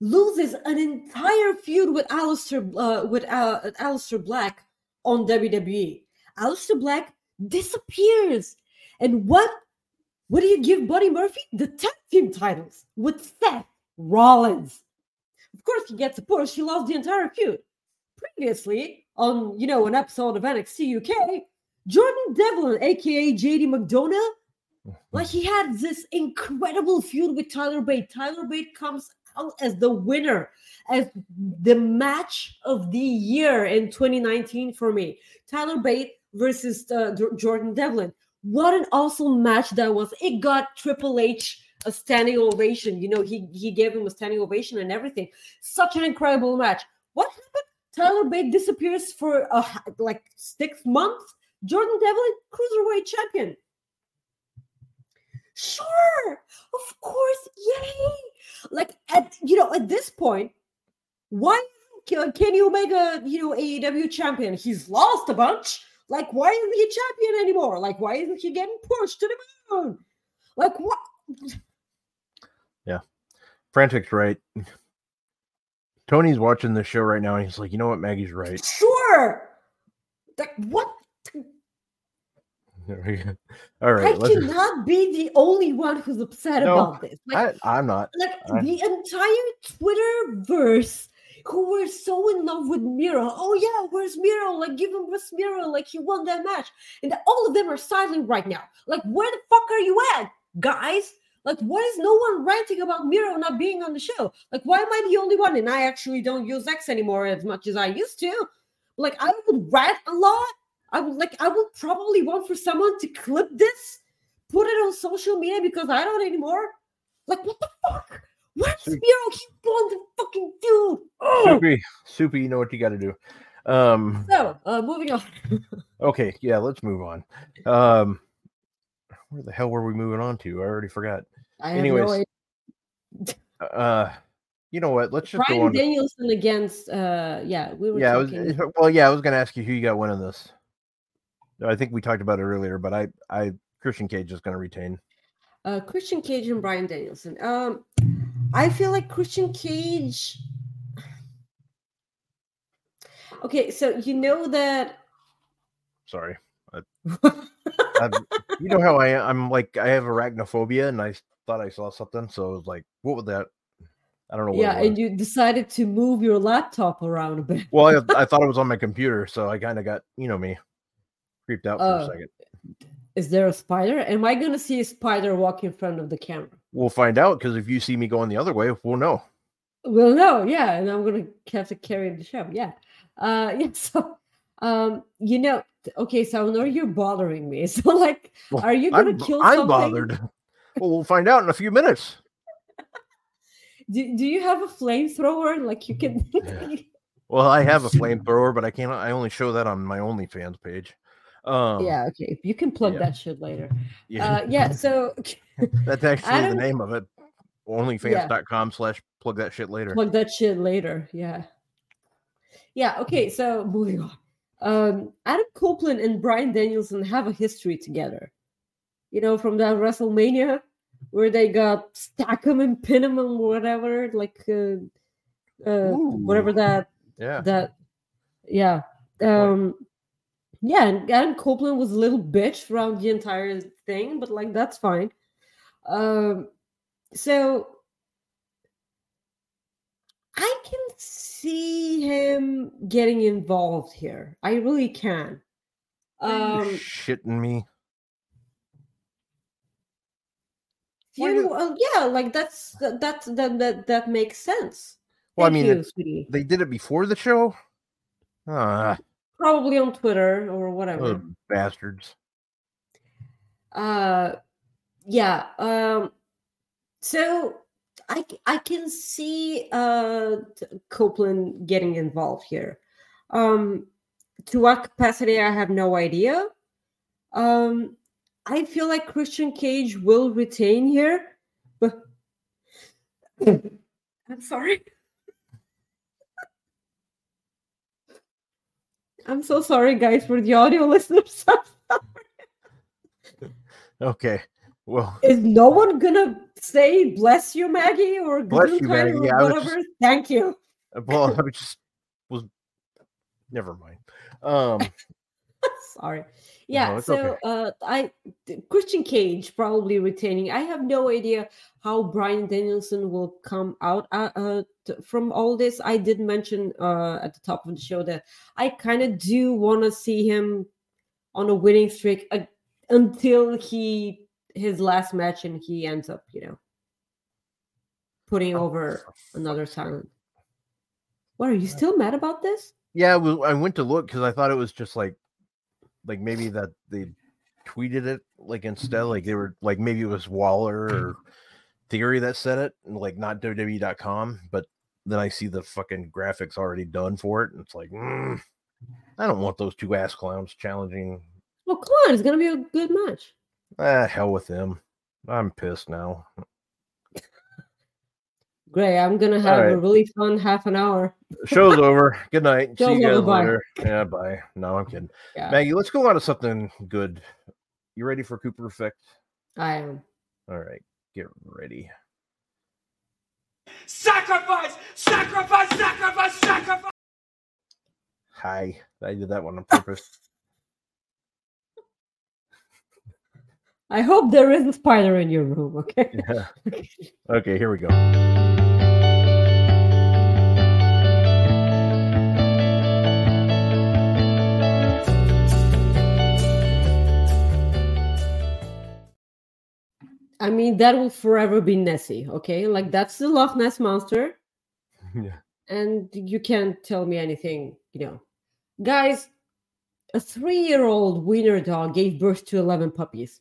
loses an entire feud with Aleister uh, with uh, Aleister Black on WWE. Aleister Black disappears. And what what do you give Buddy Murphy? The tag team titles with Seth Rollins. Of course, he gets a push. He lost the entire feud. Previously, on you know an episode of NXT UK, Jordan Devlin, aka JD McDonagh, like he had this incredible feud with Tyler Bate. Tyler Bate comes out as the winner, as the match of the year in 2019 for me. Tyler Bate versus uh, Jordan Devlin. What an awesome match that was! It got Triple H a standing ovation. You know, he he gave him a standing ovation and everything. Such an incredible match. What happened? Tyler Bate disappears for a, like six months. Jordan Devlin, cruiserweight champion. Sure, of course, yay! Like at you know at this point, why isn't Ke- Kenny Omega you know AEW champion? He's lost a bunch. Like why isn't he a champion anymore? Like why isn't he getting pushed to the moon? Like what? Yeah, frantic's right. Tony's watching the show right now, and he's like, you know what, Maggie's right. Sure. Like what? There we go. All I cannot be the only one who's upset No, about this. Like I, I'm not. like I- the entire Twitter verse who were so in love with Miro. Oh yeah, where's Miro? Like give him where's Miro? Like he won that match. And all of them are silent right now. Like where the fuck are you at, guys? Like why is no one ranting about Miro not being on the show? Like why am I the only one? And I actually don't use X anymore as much as I used to. Like I would rant a lot. I would like I would probably want for someone to clip this, put it on social media because I don't anymore. Like what the fuck? Where's Sweet. Miro? He won the fucking dude. Oh! Soupy, Soupy, you know what you got to do. Um, So, uh, moving on. okay, yeah, let's move on. Um, where the hell were we moving on to? I already forgot. I Anyways, no idea. Uh, you know what? Let's just go Brian on. To, Danielson against uh yeah, we were yeah, was, well, yeah, I was going to ask you who you got winning this. I think we talked about it earlier, but I, I, Christian Cage is going to retain. uh Christian Cage and Bryan Danielson. Um I feel like Christian Cage Okay, so you know that Sorry. I, you know how I am. I'm like I have arachnophobia, and I thought I saw something, so I was like, "What was that?" I don't know. What yeah, and you decided to move your laptop around a bit. Well, I, I thought it was on my computer, so I kind of got you know me creeped out for Oh. a second. Is there a spider? Am I gonna see a spider walk in front of the camera? We'll find out because if you see me going the other way, we'll know. Well, no, yeah, and I'm gonna have to carry the show. Yeah, uh, yeah. So, um, you know, okay, so I know you're bothering me. So, like, Well, are you gonna I'm, kill I'm something? bothered. well, we'll find out in a few minutes. Do, do you have a flamethrower? Like, you can. Well, I have a flamethrower, but I can't. I only show that on my OnlyFans page. Um, yeah, okay. You can plug yeah. that shit later. yeah, Uh, yeah. So that's actually the name of it. Onlyfans.com slash plug that shit later. plug that shit later. Yeah. Yeah. Okay. So moving on. Um, Adam Copeland and Bryan Danielson have a history together. You know, from that WrestleMania where they got stack 'em and pin 'em and whatever, like uh, uh, whatever that Yeah. that yeah um yeah and adam copeland was a little bitch throughout the entire thing but like that's fine. Um so i can see him getting involved here. I really can. Um shitting me. You uh, yeah like that's that that that that, makes sense. Well, I mean, you, They did it before the show. Ah, probably on twitter or whatever. those bastards. uh yeah um so I I can see uh copeland getting involved here. Um to what capacity i have no idea. Um i feel like christian cage will retain here but i'm sorry i'm so sorry guys for the audio listeners Okay. Well, Is no one gonna say bless you, Maggie, or Bless you, Maggie. or Yeah, whatever? Thank you. well, I was just was. Never mind. Um. Sorry. Yeah. it's so okay. uh, I Christian Cage probably retaining. I have no idea how Bryan Danielson will come out uh, uh, t- from all this. I did mention uh, at the top of the show that I kind of do want to see him on a winning streak uh, until he his last match and he ends up, you know, putting Oh, over another talent. What are you still mad about this? Yeah, well, I went to look because I thought it was just like, like maybe that they tweeted it like instead, like they were like maybe it was Waller or Theory that said it, and like not WWE.com. But then I see the fucking graphics already done for it, and it's like, mm, I don't want those two ass clowns challenging. Well, come on, it's gonna be a good match. Ah, hell with them. I'm pissed now. Great, I'm gonna have a really fun half an hour. Show's over. Good night. See you guys over, bye. later. Yeah, bye. No, I'm kidding. Yeah, Maggie, let's go on to something good. You ready for Cooper Effect? I am. All right, get ready. Sacrifice! Sacrifice! Sacrifice! Sacrifice! Hi, I did that one on purpose. I hope there isn't spider in your room. Okay. yeah. Okay, here we go. I mean, that will forever be Nessie. Okay, like that's the Loch Ness monster, yeah. and you can't tell me anything. You know, guys, a three-year-old wiener dog gave birth to eleven puppies.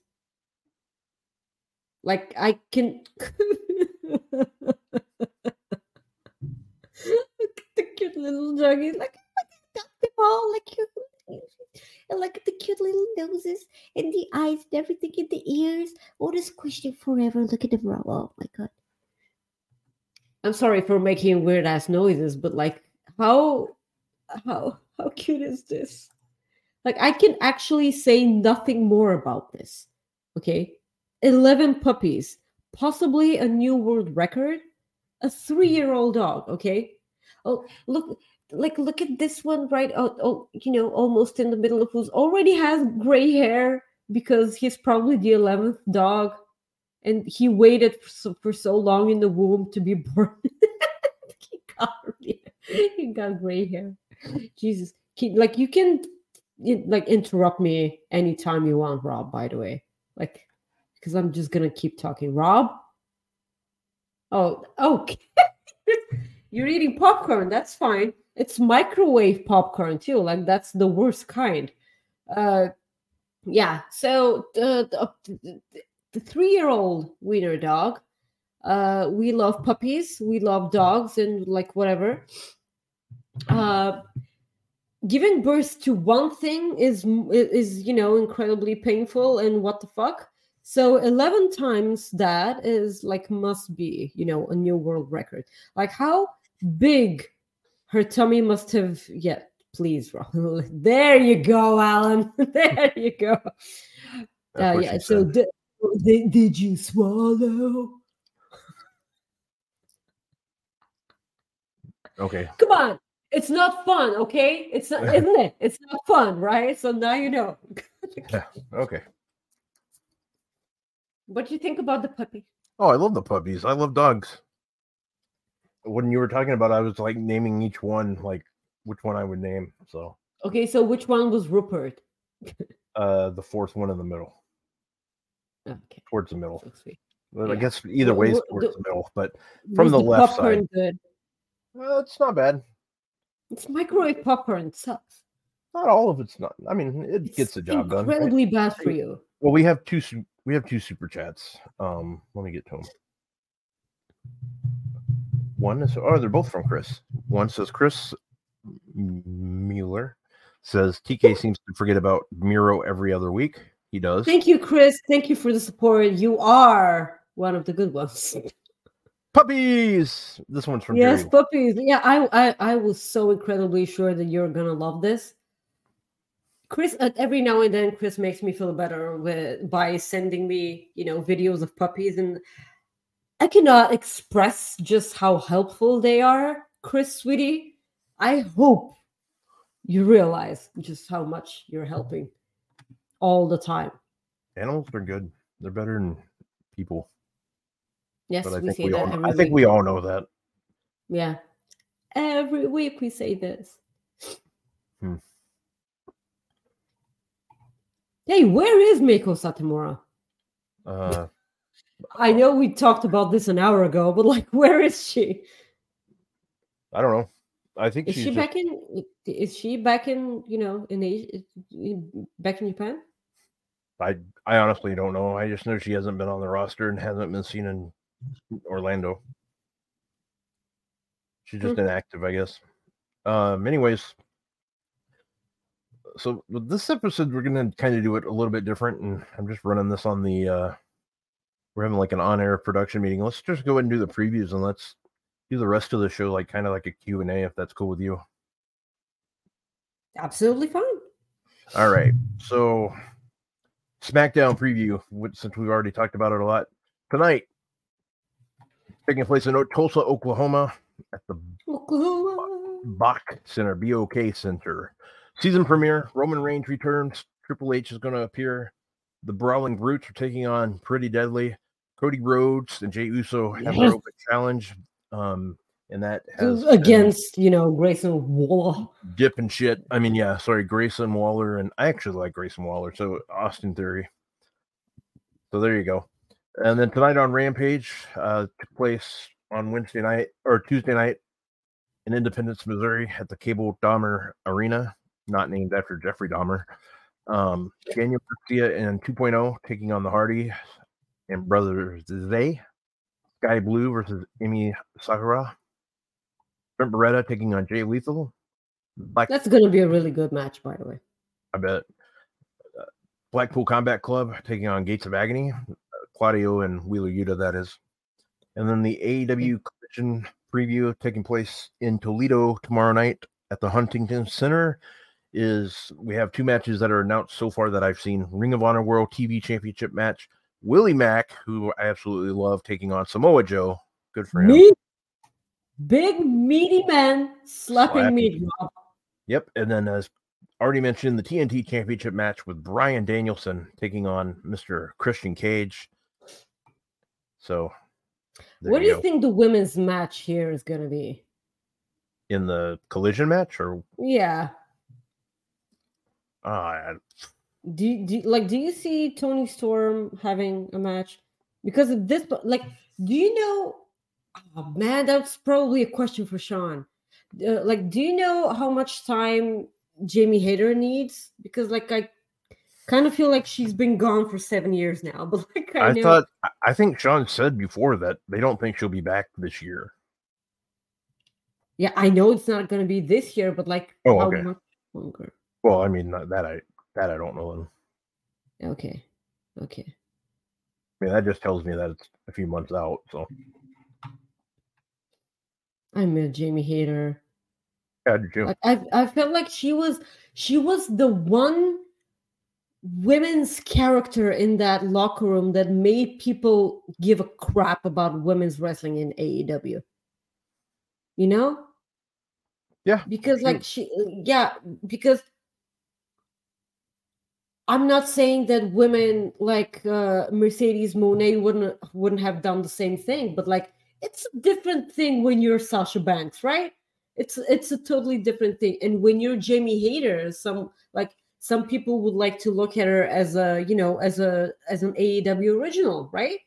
Like I can. Look at the cute little doggies. Like them all. Like you. And at the cute little noses and the eyes and everything in the ears. Oh, this question forever. Look at them. raw. Oh my god. I'm sorry for making weird ass noises, but like how how how cute is this? Like I can actually say nothing more about this. Okay. 11 puppies, possibly a new world record, a 3-year-old dog, okay? Oh, look like look at this one right oh you know almost in the middle of who's already has gray hair because he's probably the 11th dog. And he waited for so, for so long in the womb to be born. He got he got gray hair. Jesus. He- like you can like interrupt me anytime you want rob by the way. Like because i'm just gonna keep talking. Rob? Oh okay. You're eating popcorn that's fine. It's microwave popcorn too like that's the worst kind. Uh yeah so the the, the three year old wiener dog uh we love puppies we love dogs and like whatever. Uh giving birth to one thing is is you know incredibly painful and what the fuck so 11 times that is like must be you know a new world record like how big her tummy must have. Yeah, please, Rob. There you go, Alan. there you go. Uh, yeah. So did, did, did you swallow? okay. Come on. It's not fun, okay? It's not, isn't it? It's not fun, right? So now you know. yeah. Okay. What do you think about the puppy? Oh, I love the puppies. I love dogs. When you were talking about, I was like naming each one, like which one I would name. So, Okay, so which one was Rupert? uh, the fourth one in the middle, Okay, towards the middle. so. Well, I guess either way is towards the- the middle, but From Was the left side. Good. well, it's not bad. It's microwave popcorn. Sucks. Not all of it's not. I mean, it It's gets the job done. right? Incredibly bad for you. Well, we have two. We have two super chats. Um, let me get to them. One is oh, they're both from Chris. One says Chris Mueller says TK seems to forget about Miro every other week. He does. Thank you, Chris. Thank you for the support. You are one of the good ones. Puppies. This one's from yes, Jerry. puppies. Yeah, I, I I was so incredibly sure that you're gonna love this. Chris, uh, every now and then, Chris makes me feel better with by sending me, you know, videos of puppies, and I cannot express just how helpful they are, Chris, sweetie. I hope you realize just how much you're helping all the time. Animals are good. They're better than people. Yes, But I we think we that all. I think week. we all know that. Yeah. Every week we say this. Hmm. Hey, where is Meiko Satomura? Uh, I know we talked about this an hour ago, but like, where is she? I don't know. I think Is she just- back in? Is she back in? You know, in Asia, back in Japan? I I honestly don't know. I just know she hasn't been on the roster and hasn't been seen in Orlando. She's just Hmm. inactive, I guess. Um. Anyways, so with this episode, we're gonna kind of do it a little bit different, and I'm just running this on the. uh We're having like an on-air production meeting. Let's just go ahead and do the previews, and let's do the rest of the show like kind of like a Q and A, if that's cool with you. Absolutely fine. All right. So, SmackDown preview, which, since we've already talked about it a lot tonight, taking place in Tulsa, Oklahoma, at the Oklahoma. Bach Center, BOK Center. Season premiere. Roman Reigns returns. Triple H is going to appear. The Brawling Brutes are taking on Pretty Deadly. Cody Rhodes and Jey Uso have Yes. open challenge. Um, and that has Against you know Grayson Waller. dip and shit. I mean, yeah, sorry, Grayson Waller, and I actually like Grayson Waller, so Austin Theory. So there you go. And then tonight on Rampage, uh, took place on Wednesday night or Tuesday night in Independence, Missouri, at the Cable Dahmer Arena, not named after Jeffrey Dahmer. Um, Daniel Garcia and 2.0 taking on the Hardy and brothers Zay. Sky Blue versus Emi Sakura. Trent Beretta taking on Jay Lethal. Black That's gonna be a really good match, by the way. I bet. Uh, Blackpool Combat Club taking on Gates of Agony, uh, Claudio and Wheeler Yuta, that is. And then the AEW Collision preview taking place in Toledo tomorrow night at the Huntington Center. Is we have two matches that are announced so far that I've seen Ring of Honor World TV Championship match. Willie Mack, who I absolutely love, taking on Samoa Joe. Good for him. Meat, big meaty man slapping Slapping. meat. Yep. And then, as already mentioned, the TNT Championship match with Bryan Danielson taking on Mr. Christian Cage. So, What do you you think the women's match here is gonna be? in the collision match, or Yeah. Uh, Do you, do like do you see Toni Storm having a match? Because of this, like, do you know? Oh man, that's probably a question for Sean. Uh, like, do you know how much time Jamie Hayter needs? Because like, I kind of feel like she's been gone for seven years now. But like, I, I, know, thought I- I think Sean said before that they don't think she'll be back this year. yeah, I know it's not going to be this year, but like, Oh, how okay. much longer? Well, I mean that I that I don't know. Okay, okay. I mean that just tells me that it's a few months out. So I'm miss Jamie Hayter. Yeah, do too. I, I felt like she was she was the one women's character in that locker room that made people give a crap about women's wrestling in AEW. You know? Yeah, Because like she yeah, because I'm not saying that women like uh, Mercedes Moné wouldn't wouldn't have done the same thing, but like it's a different thing when you're Sasha Banks, right? It's it's a totally different thing. And when you're Jamie Hayter, some like some people would like to look at her as a you know as a as an AEW original, right?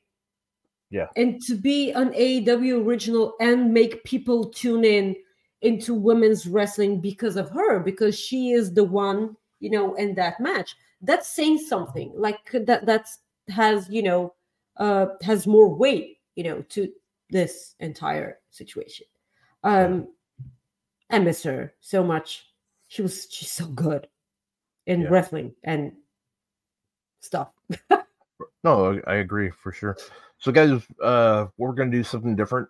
Yeah. And to be an AEW original and make people tune in into women's wrestling because of her, because she is the one, you know, in that match. That's saying something. Like that that's has, you know, uh has more weight, you know, to this entire situation. Um I miss her so much. She was she's so good in Yeah. wrestling and stuff. No, I I agree for sure. So, guys, uh, we're gonna do something different.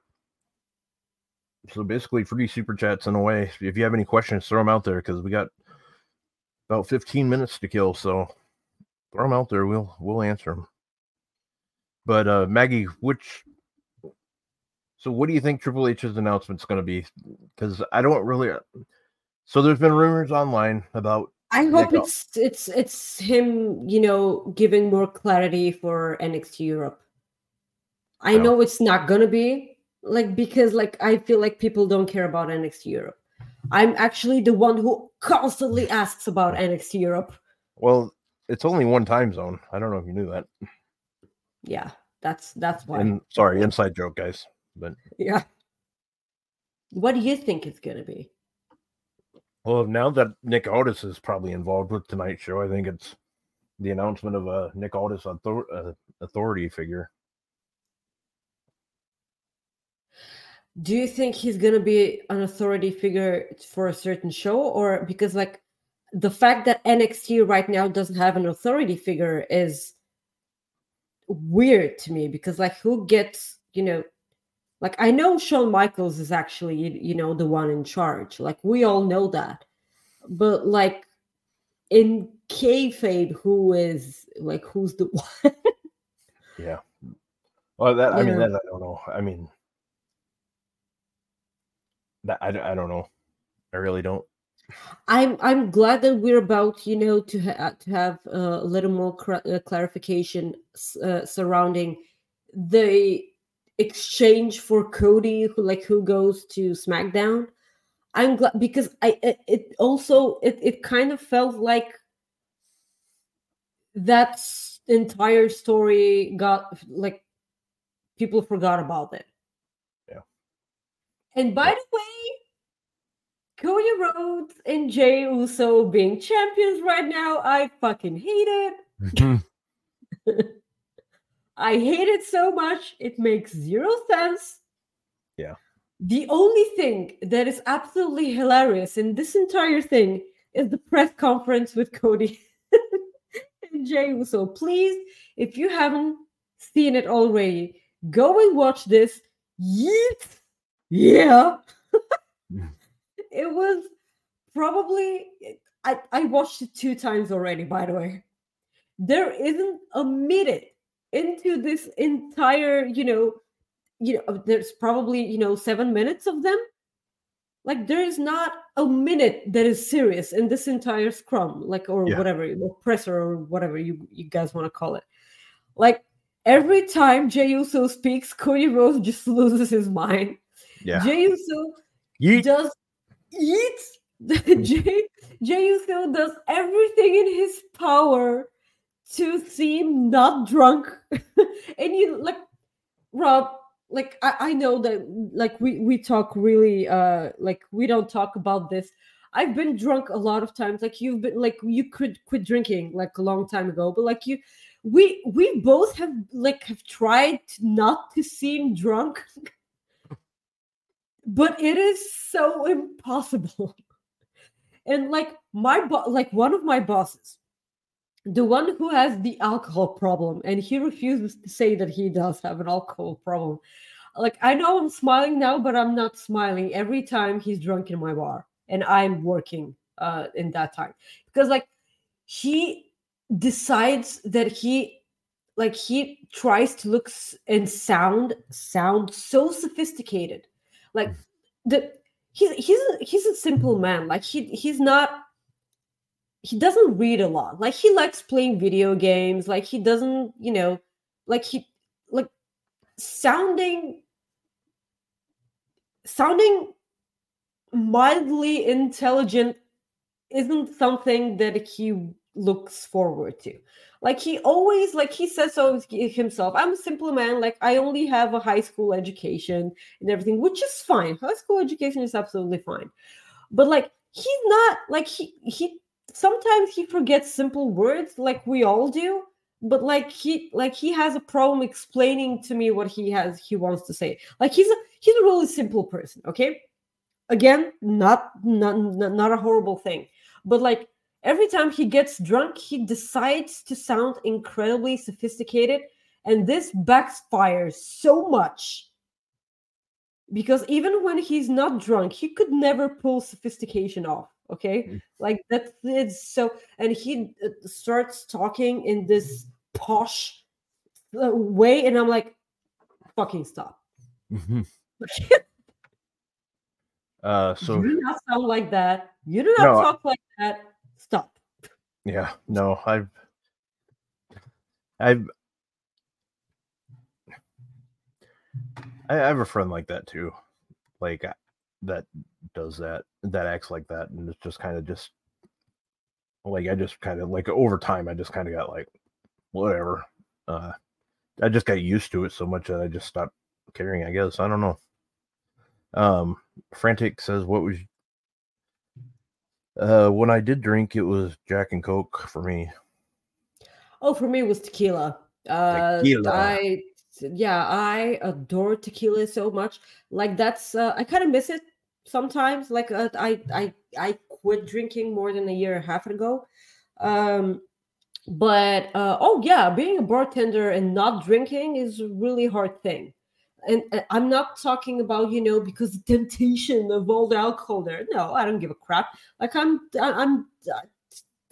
So basically, free super chats in a way. If you have any questions, throw them out there because we got about 15 minutes to kill. So throw them out there. We'll we'll answer them. But uh, Maggie, which so what do you think Triple H's announcement's going to be? Because I don't really. So there's been rumors online about I hope Nick- it's it's it's him, you know, giving more clarity for NXT Europe. I Oh. know it's not gonna be like because like I feel like people don't care about NXT Europe. I'm actually the one who constantly asks about NXT Europe. well, it's only one time zone. I don't know if you knew that. Yeah, that's that's why. And sorry, inside joke, guys. But yeah. What do you think it's gonna be? Well, now that Nick Aldis is probably involved with tonight's show, I think it's the announcement of a Nick Aldis author- uh, authority figure. Do you think he's gonna be an authority figure for a certain show, or because like the fact that NXT right now doesn't have an authority figure is weird to me because like who gets you know like I know Shawn Michaels is actually you, know the one in charge like we all know that but like in kayfabe who is like who's the one Yeah. Well, that I mean, Yeah. that I don't know. I mean, I, I don't know. I really don't. I'm I'm glad that we're about you know to ha- to have uh, a little more cra- uh, clarification uh, surrounding the exchange for Cody who like who goes to SmackDown. I'm glad because I it, it also it it kind of felt like that entire story got like people forgot about it. And by the way, Cody Rhodes and Jey Uso being champions right now, I fucking hate it. I hate it so much. It makes zero sense. Yeah. The only thing that is absolutely hilarious in this entire thing is the press conference with Cody and Jey Uso. Please, if you haven't seen it already, go and watch this. Yeet. Yeah. it was probably I, I watched it two times already, by the way. There isn't a minute into this entire, you know, you know, there's probably, you know, seven minutes of them. Like there is not a minute that is serious in this entire scrum, like or Yeah. whatever, or presser or whatever you, you guys want to call it. Like every time Jey Uso speaks, Cody Rhodes just loses his mind. Yeah. Jey Uso Yeet. does eats Jay Jey Uso does everything in his power to seem not drunk. and you like Rob, like I, I know that like we we talk really uh like we don't talk about this. I've been drunk a lot of times. Like you've been like you could quit drinking like a long time ago, but like you we we both have like have tried not to seem drunk but it is so impossible. And like my bo- like one of my bosses the one who has the alcohol problem and he refuses to say that he does have an alcohol problem. Like i know i'm smiling now but i'm not smiling every time he's drunk in my bar and I'm working uh, in that time. Because like he decides that he like he tries to look and sound sound so sophisticated like hmm. the he's he's a, he's a simple man. Like he he's not he doesn't read a lot. Like he likes playing video games. Like he doesn't you know like he like sounding sounding mildly intelligent isn't something that he looks forward to like he always like he says so himself. I'm a simple man like i only have a high school education and everything which is fine. High school education is absolutely fine. But like he's not like he he sometimes he forgets simple words like we all do but like he like he has a problem explaining to me what he has he wants to say. Like he's a he's a really simple person okay? Again not not not not a horrible thing. But like every time he gets drunk he decides to sound incredibly sophisticated and this backfires so much. Because even when he's not drunk he could never pull sophistication off okay? Mm. like that's it's so and he uh, starts talking in this posh uh, way and i'm like fucking stop. Uh, so you do not sound like that. You do not No, talk like that stop yeah, no, I've, I've, I have a friend like that too, like uh, that does that, that acts like that, and it's just kind of just, like I just kind of like over time, I just kind of got like, whatever. Uh, I just got used to it so much that I just stopped caring. I guess I don't know. Um, frantic says, "What was uh, when I did drink, it was Jack and Coke for me. Oh, for me it was tequila. Uh, Tequila. I yeah, I adore tequila so much. Like that's uh, I kind of miss it sometimes. Like uh, I I I quit drinking more than a year and a half ago. Um, but uh, oh yeah, being a bartender and not drinking is a really hard thing. And I'm not talking about you know because the temptation of all the alcohol there. No, I don't give a crap. Like I'm I'm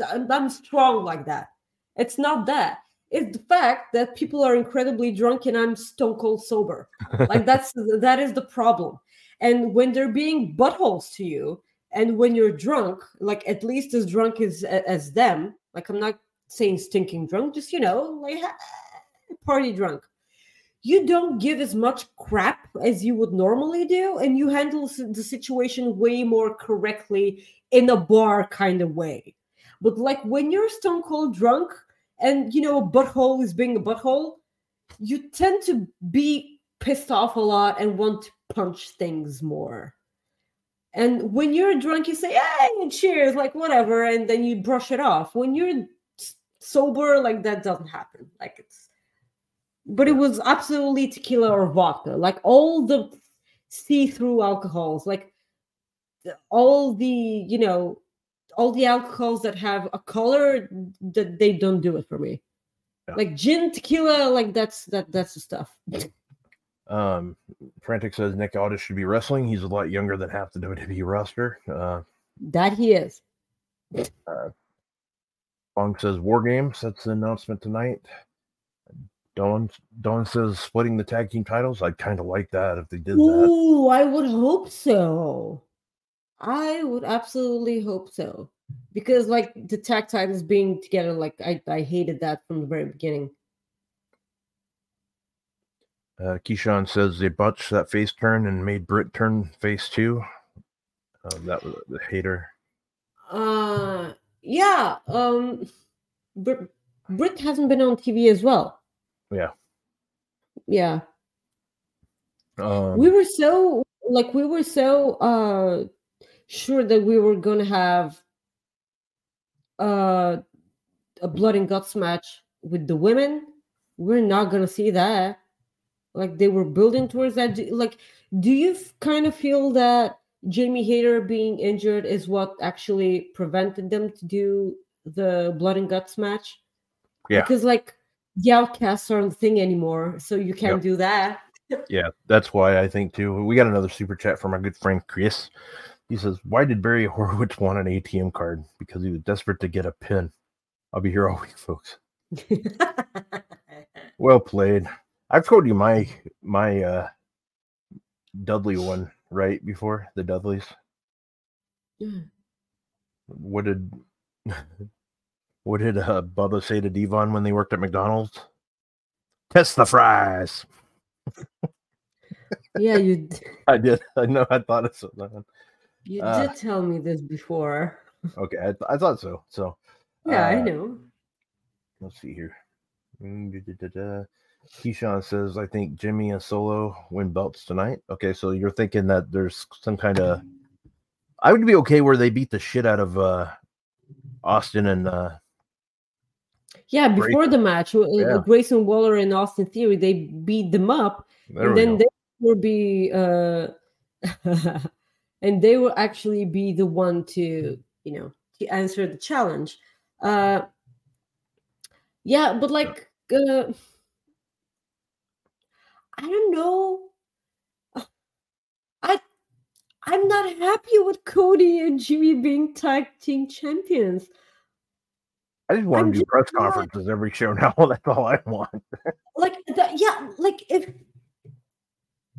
I'm, I'm strong like that. It's not that. It's the fact that people are incredibly drunk and I'm stone cold sober. Like that's that is the problem. And when they're being buttholes to you, and when you're drunk, like at least as drunk as as them, like I'm not saying stinking drunk, just you know, like party drunk. You don't give as much crap as you would normally do, and you handle the situation way more correctly in a bar kind of way. But like when you're stone cold drunk and you know a butthole is being a butthole, you tend to be pissed off a lot and want to punch things more. And when you're drunk, you say, "Hey, cheers!" Like whatever, and then you brush it off. When you're sober, like that doesn't happen. Like it's, but it was absolutely tequila or vodka. Like all the see-through alcohols, like all the you know all the alcohols that have a color that they don't do it for me Yeah. like gin tequila like that's that that's the stuff Um, Frantic says Nick Aldis should be wrestling. He's a lot younger than half the WWE roster. Uh, that he is Funk says War Games. That's the announcement tonight. Dawn Dawn says splitting the tag team titles. I'd kind of like that if they did that. Ooh, i would hope so i would absolutely hope so because like the tag titles being together like i i hated that from the very beginning Uh, Keyshawn says they botched that face turn and made Britt turn face too. Uh, that was the hater. uh yeah um Brit, Brit hasn't been on tv as well Yeah. yeah. Um, we were so like we were so uh sure that we were gonna have uh a blood and guts match with the women. We're not gonna see that. Like they were building towards that. Like do you f- kind of feel that jamie Hayter being injured is what actually prevented them to do the blood and guts match? Yeah. because like outcasts aren't a thing anymore so you can't Yep. do that yeah, that's why I think too. We got another super chat from our good friend Chris. He says, "Why did Barry Horowitz want an ATM card? Because he was desperate to get a pin." I'll be here all week, folks. Well played. I've told you my my uh Dudley one right before the Dudleys. Yeah. What did what did uh, Bubba say to D-Von when they worked at McDonald's? Test the fries. yeah, you d- I did. I know. I thought of something. you Uh, did tell me this before. Okay, I, th- I thought so. So Yeah, I uh, know. let's see here. Mm, da, da, da, da. Keyshawn says, I think Jimmy and Solo win belts tonight. Okay, so you're thinking that there's some kind of. I would be okay where they beat the shit out of uh Austin and uh Yeah, Grayson. before the match, uh, Yeah. Grayson Waller and Austin Theory, they beat them up, there and then go. they will be, uh, and they will actually be the one to, you know, to answer the challenge. Uh, yeah, but like, uh, I don't know. I I'm not happy with Cody and Jimmy being tag team champions. I just want I'm to do press not- conferences every show now. That's all I want. like that yeah like if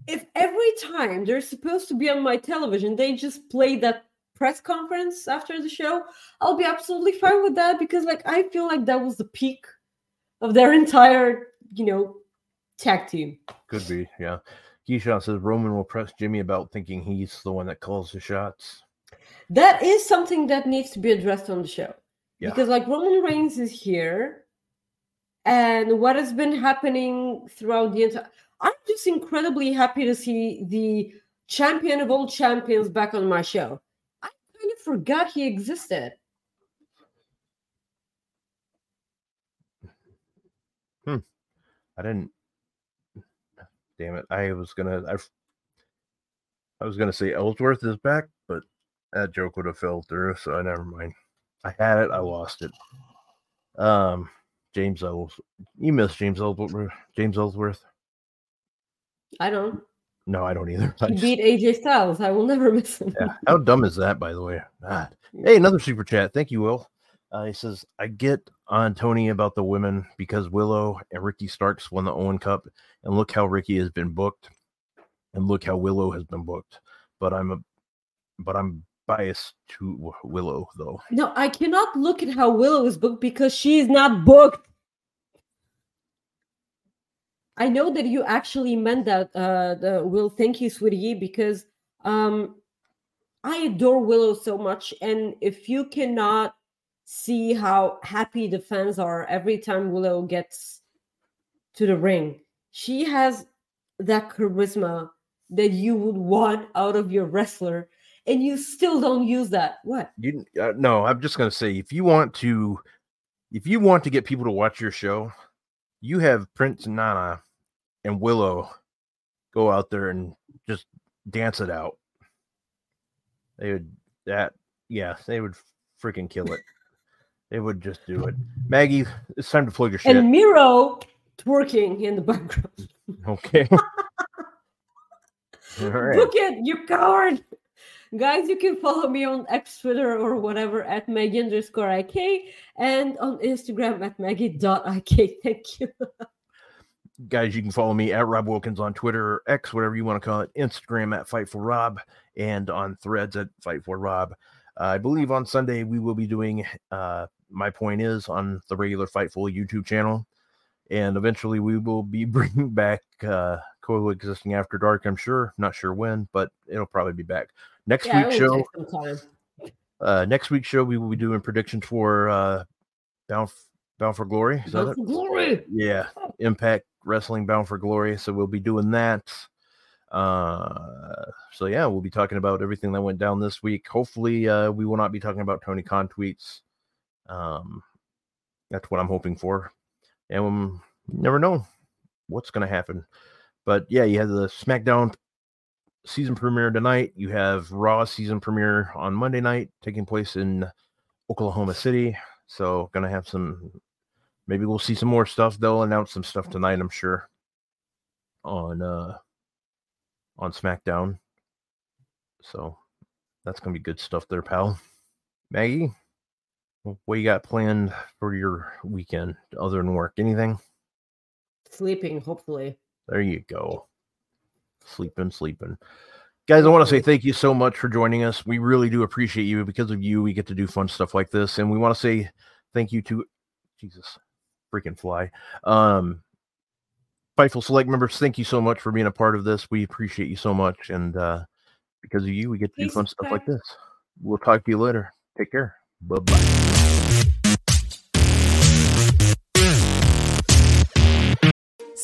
if every time they're supposed to be on my television they just play that press conference after the show i'll be absolutely fine with that because like i feel like that was the peak of their entire you know tag team Could be, yeah. Keyshawn says Roman will press Jimmy about thinking he's the one that calls the shots. that is something that needs to be addressed on the show Yeah. because like roman reigns is here and what has been happening throughout the entire i'm just incredibly happy to see the champion of all champions back on my show i kind of forgot he existed Hmm. I didn't. Damn it! I was gonna. I. I was gonna say Ellsworth is back, but that joke would have fell through, so I never mind. I had it. I lost it. Um, James Ellsworth. You miss James Ellsworth. James Ellsworth. i don't No, I don't either. I just- beat aj styles i will never miss him yeah. How dumb is that, by the way? God. Hey, another super chat. Thank you, Will. Uh, he says, I get on Tony about the women because Willow and Ricky Starks won the Owen Cup, and look how Ricky has been booked, and look how Willow has been booked. But I'm a, but I'm biased to Willow though. no i cannot look at how willow is booked because she is not booked I know that you actually meant that, uh, the Will. Thank you, sweetie, because um, I adore Willow so much, and if you cannot see how happy the fans are every time Willow gets to the ring, she has that charisma that you would want out of your wrestler, and you still don't use that. What? You uh, no, I'm just gonna say if you want to, if you want to get people to watch your show, you have Prince Nana and Willow go out there and just dance it out. They would that yeah, they would freaking kill it. They would just do it. Maggie, it's time to plug your shit. And Miro twerking in the background. okay. All right. Book it, you coward. Guys, you can follow me on X, Twitter, or whatever at Maggie underscore IK and on Instagram at Maggie.ik. Thank you. guys, you can follow me at Rob Wilkins on Twitter or X, whatever you want to call it, Instagram at FightfulRob, and on threads at FightfulRob. Uh, I believe on Sunday we will be doing uh, My Point Is on the regular Fightful YouTube channel. And eventually we will be bringing back uh, Coexisting After Dark, I'm sure. Not sure when, but it'll probably be back. Next Yeah, week's show, take some time. uh, next week's show, we will be doing predictions for uh, Bound, Bound for Glory. Is Bound for glory. yeah impact wrestling bound for glory so we'll be doing that uh so yeah we'll be talking about everything that went down this week hopefully uh we will not be talking about tony khan tweets um that's what i'm hoping for and um, never know what's going to happen but yeah you have the smackdown season premiere tonight you have raw season premiere on monday night taking place in oklahoma city so gonna have some maybe we'll see some more stuff. They'll announce some stuff tonight, I'm sure. On uh on SmackDown. So That's gonna be good stuff there, pal. Maggie, what you got planned for your weekend other than work? Anything? Sleeping, hopefully. There you go. Sleeping, sleeping. Guys, I want to say thank you so much for joining us. We really do appreciate you. Because of you, we get to do fun stuff like this. And we want to say thank you to Jesus, freaking fly. Um, Fightful Select members, thank you so much for being a part of this. We appreciate you so much. And uh, because of you, we get to do fun stuff like this. We'll talk to you later. Take care. Bye bye.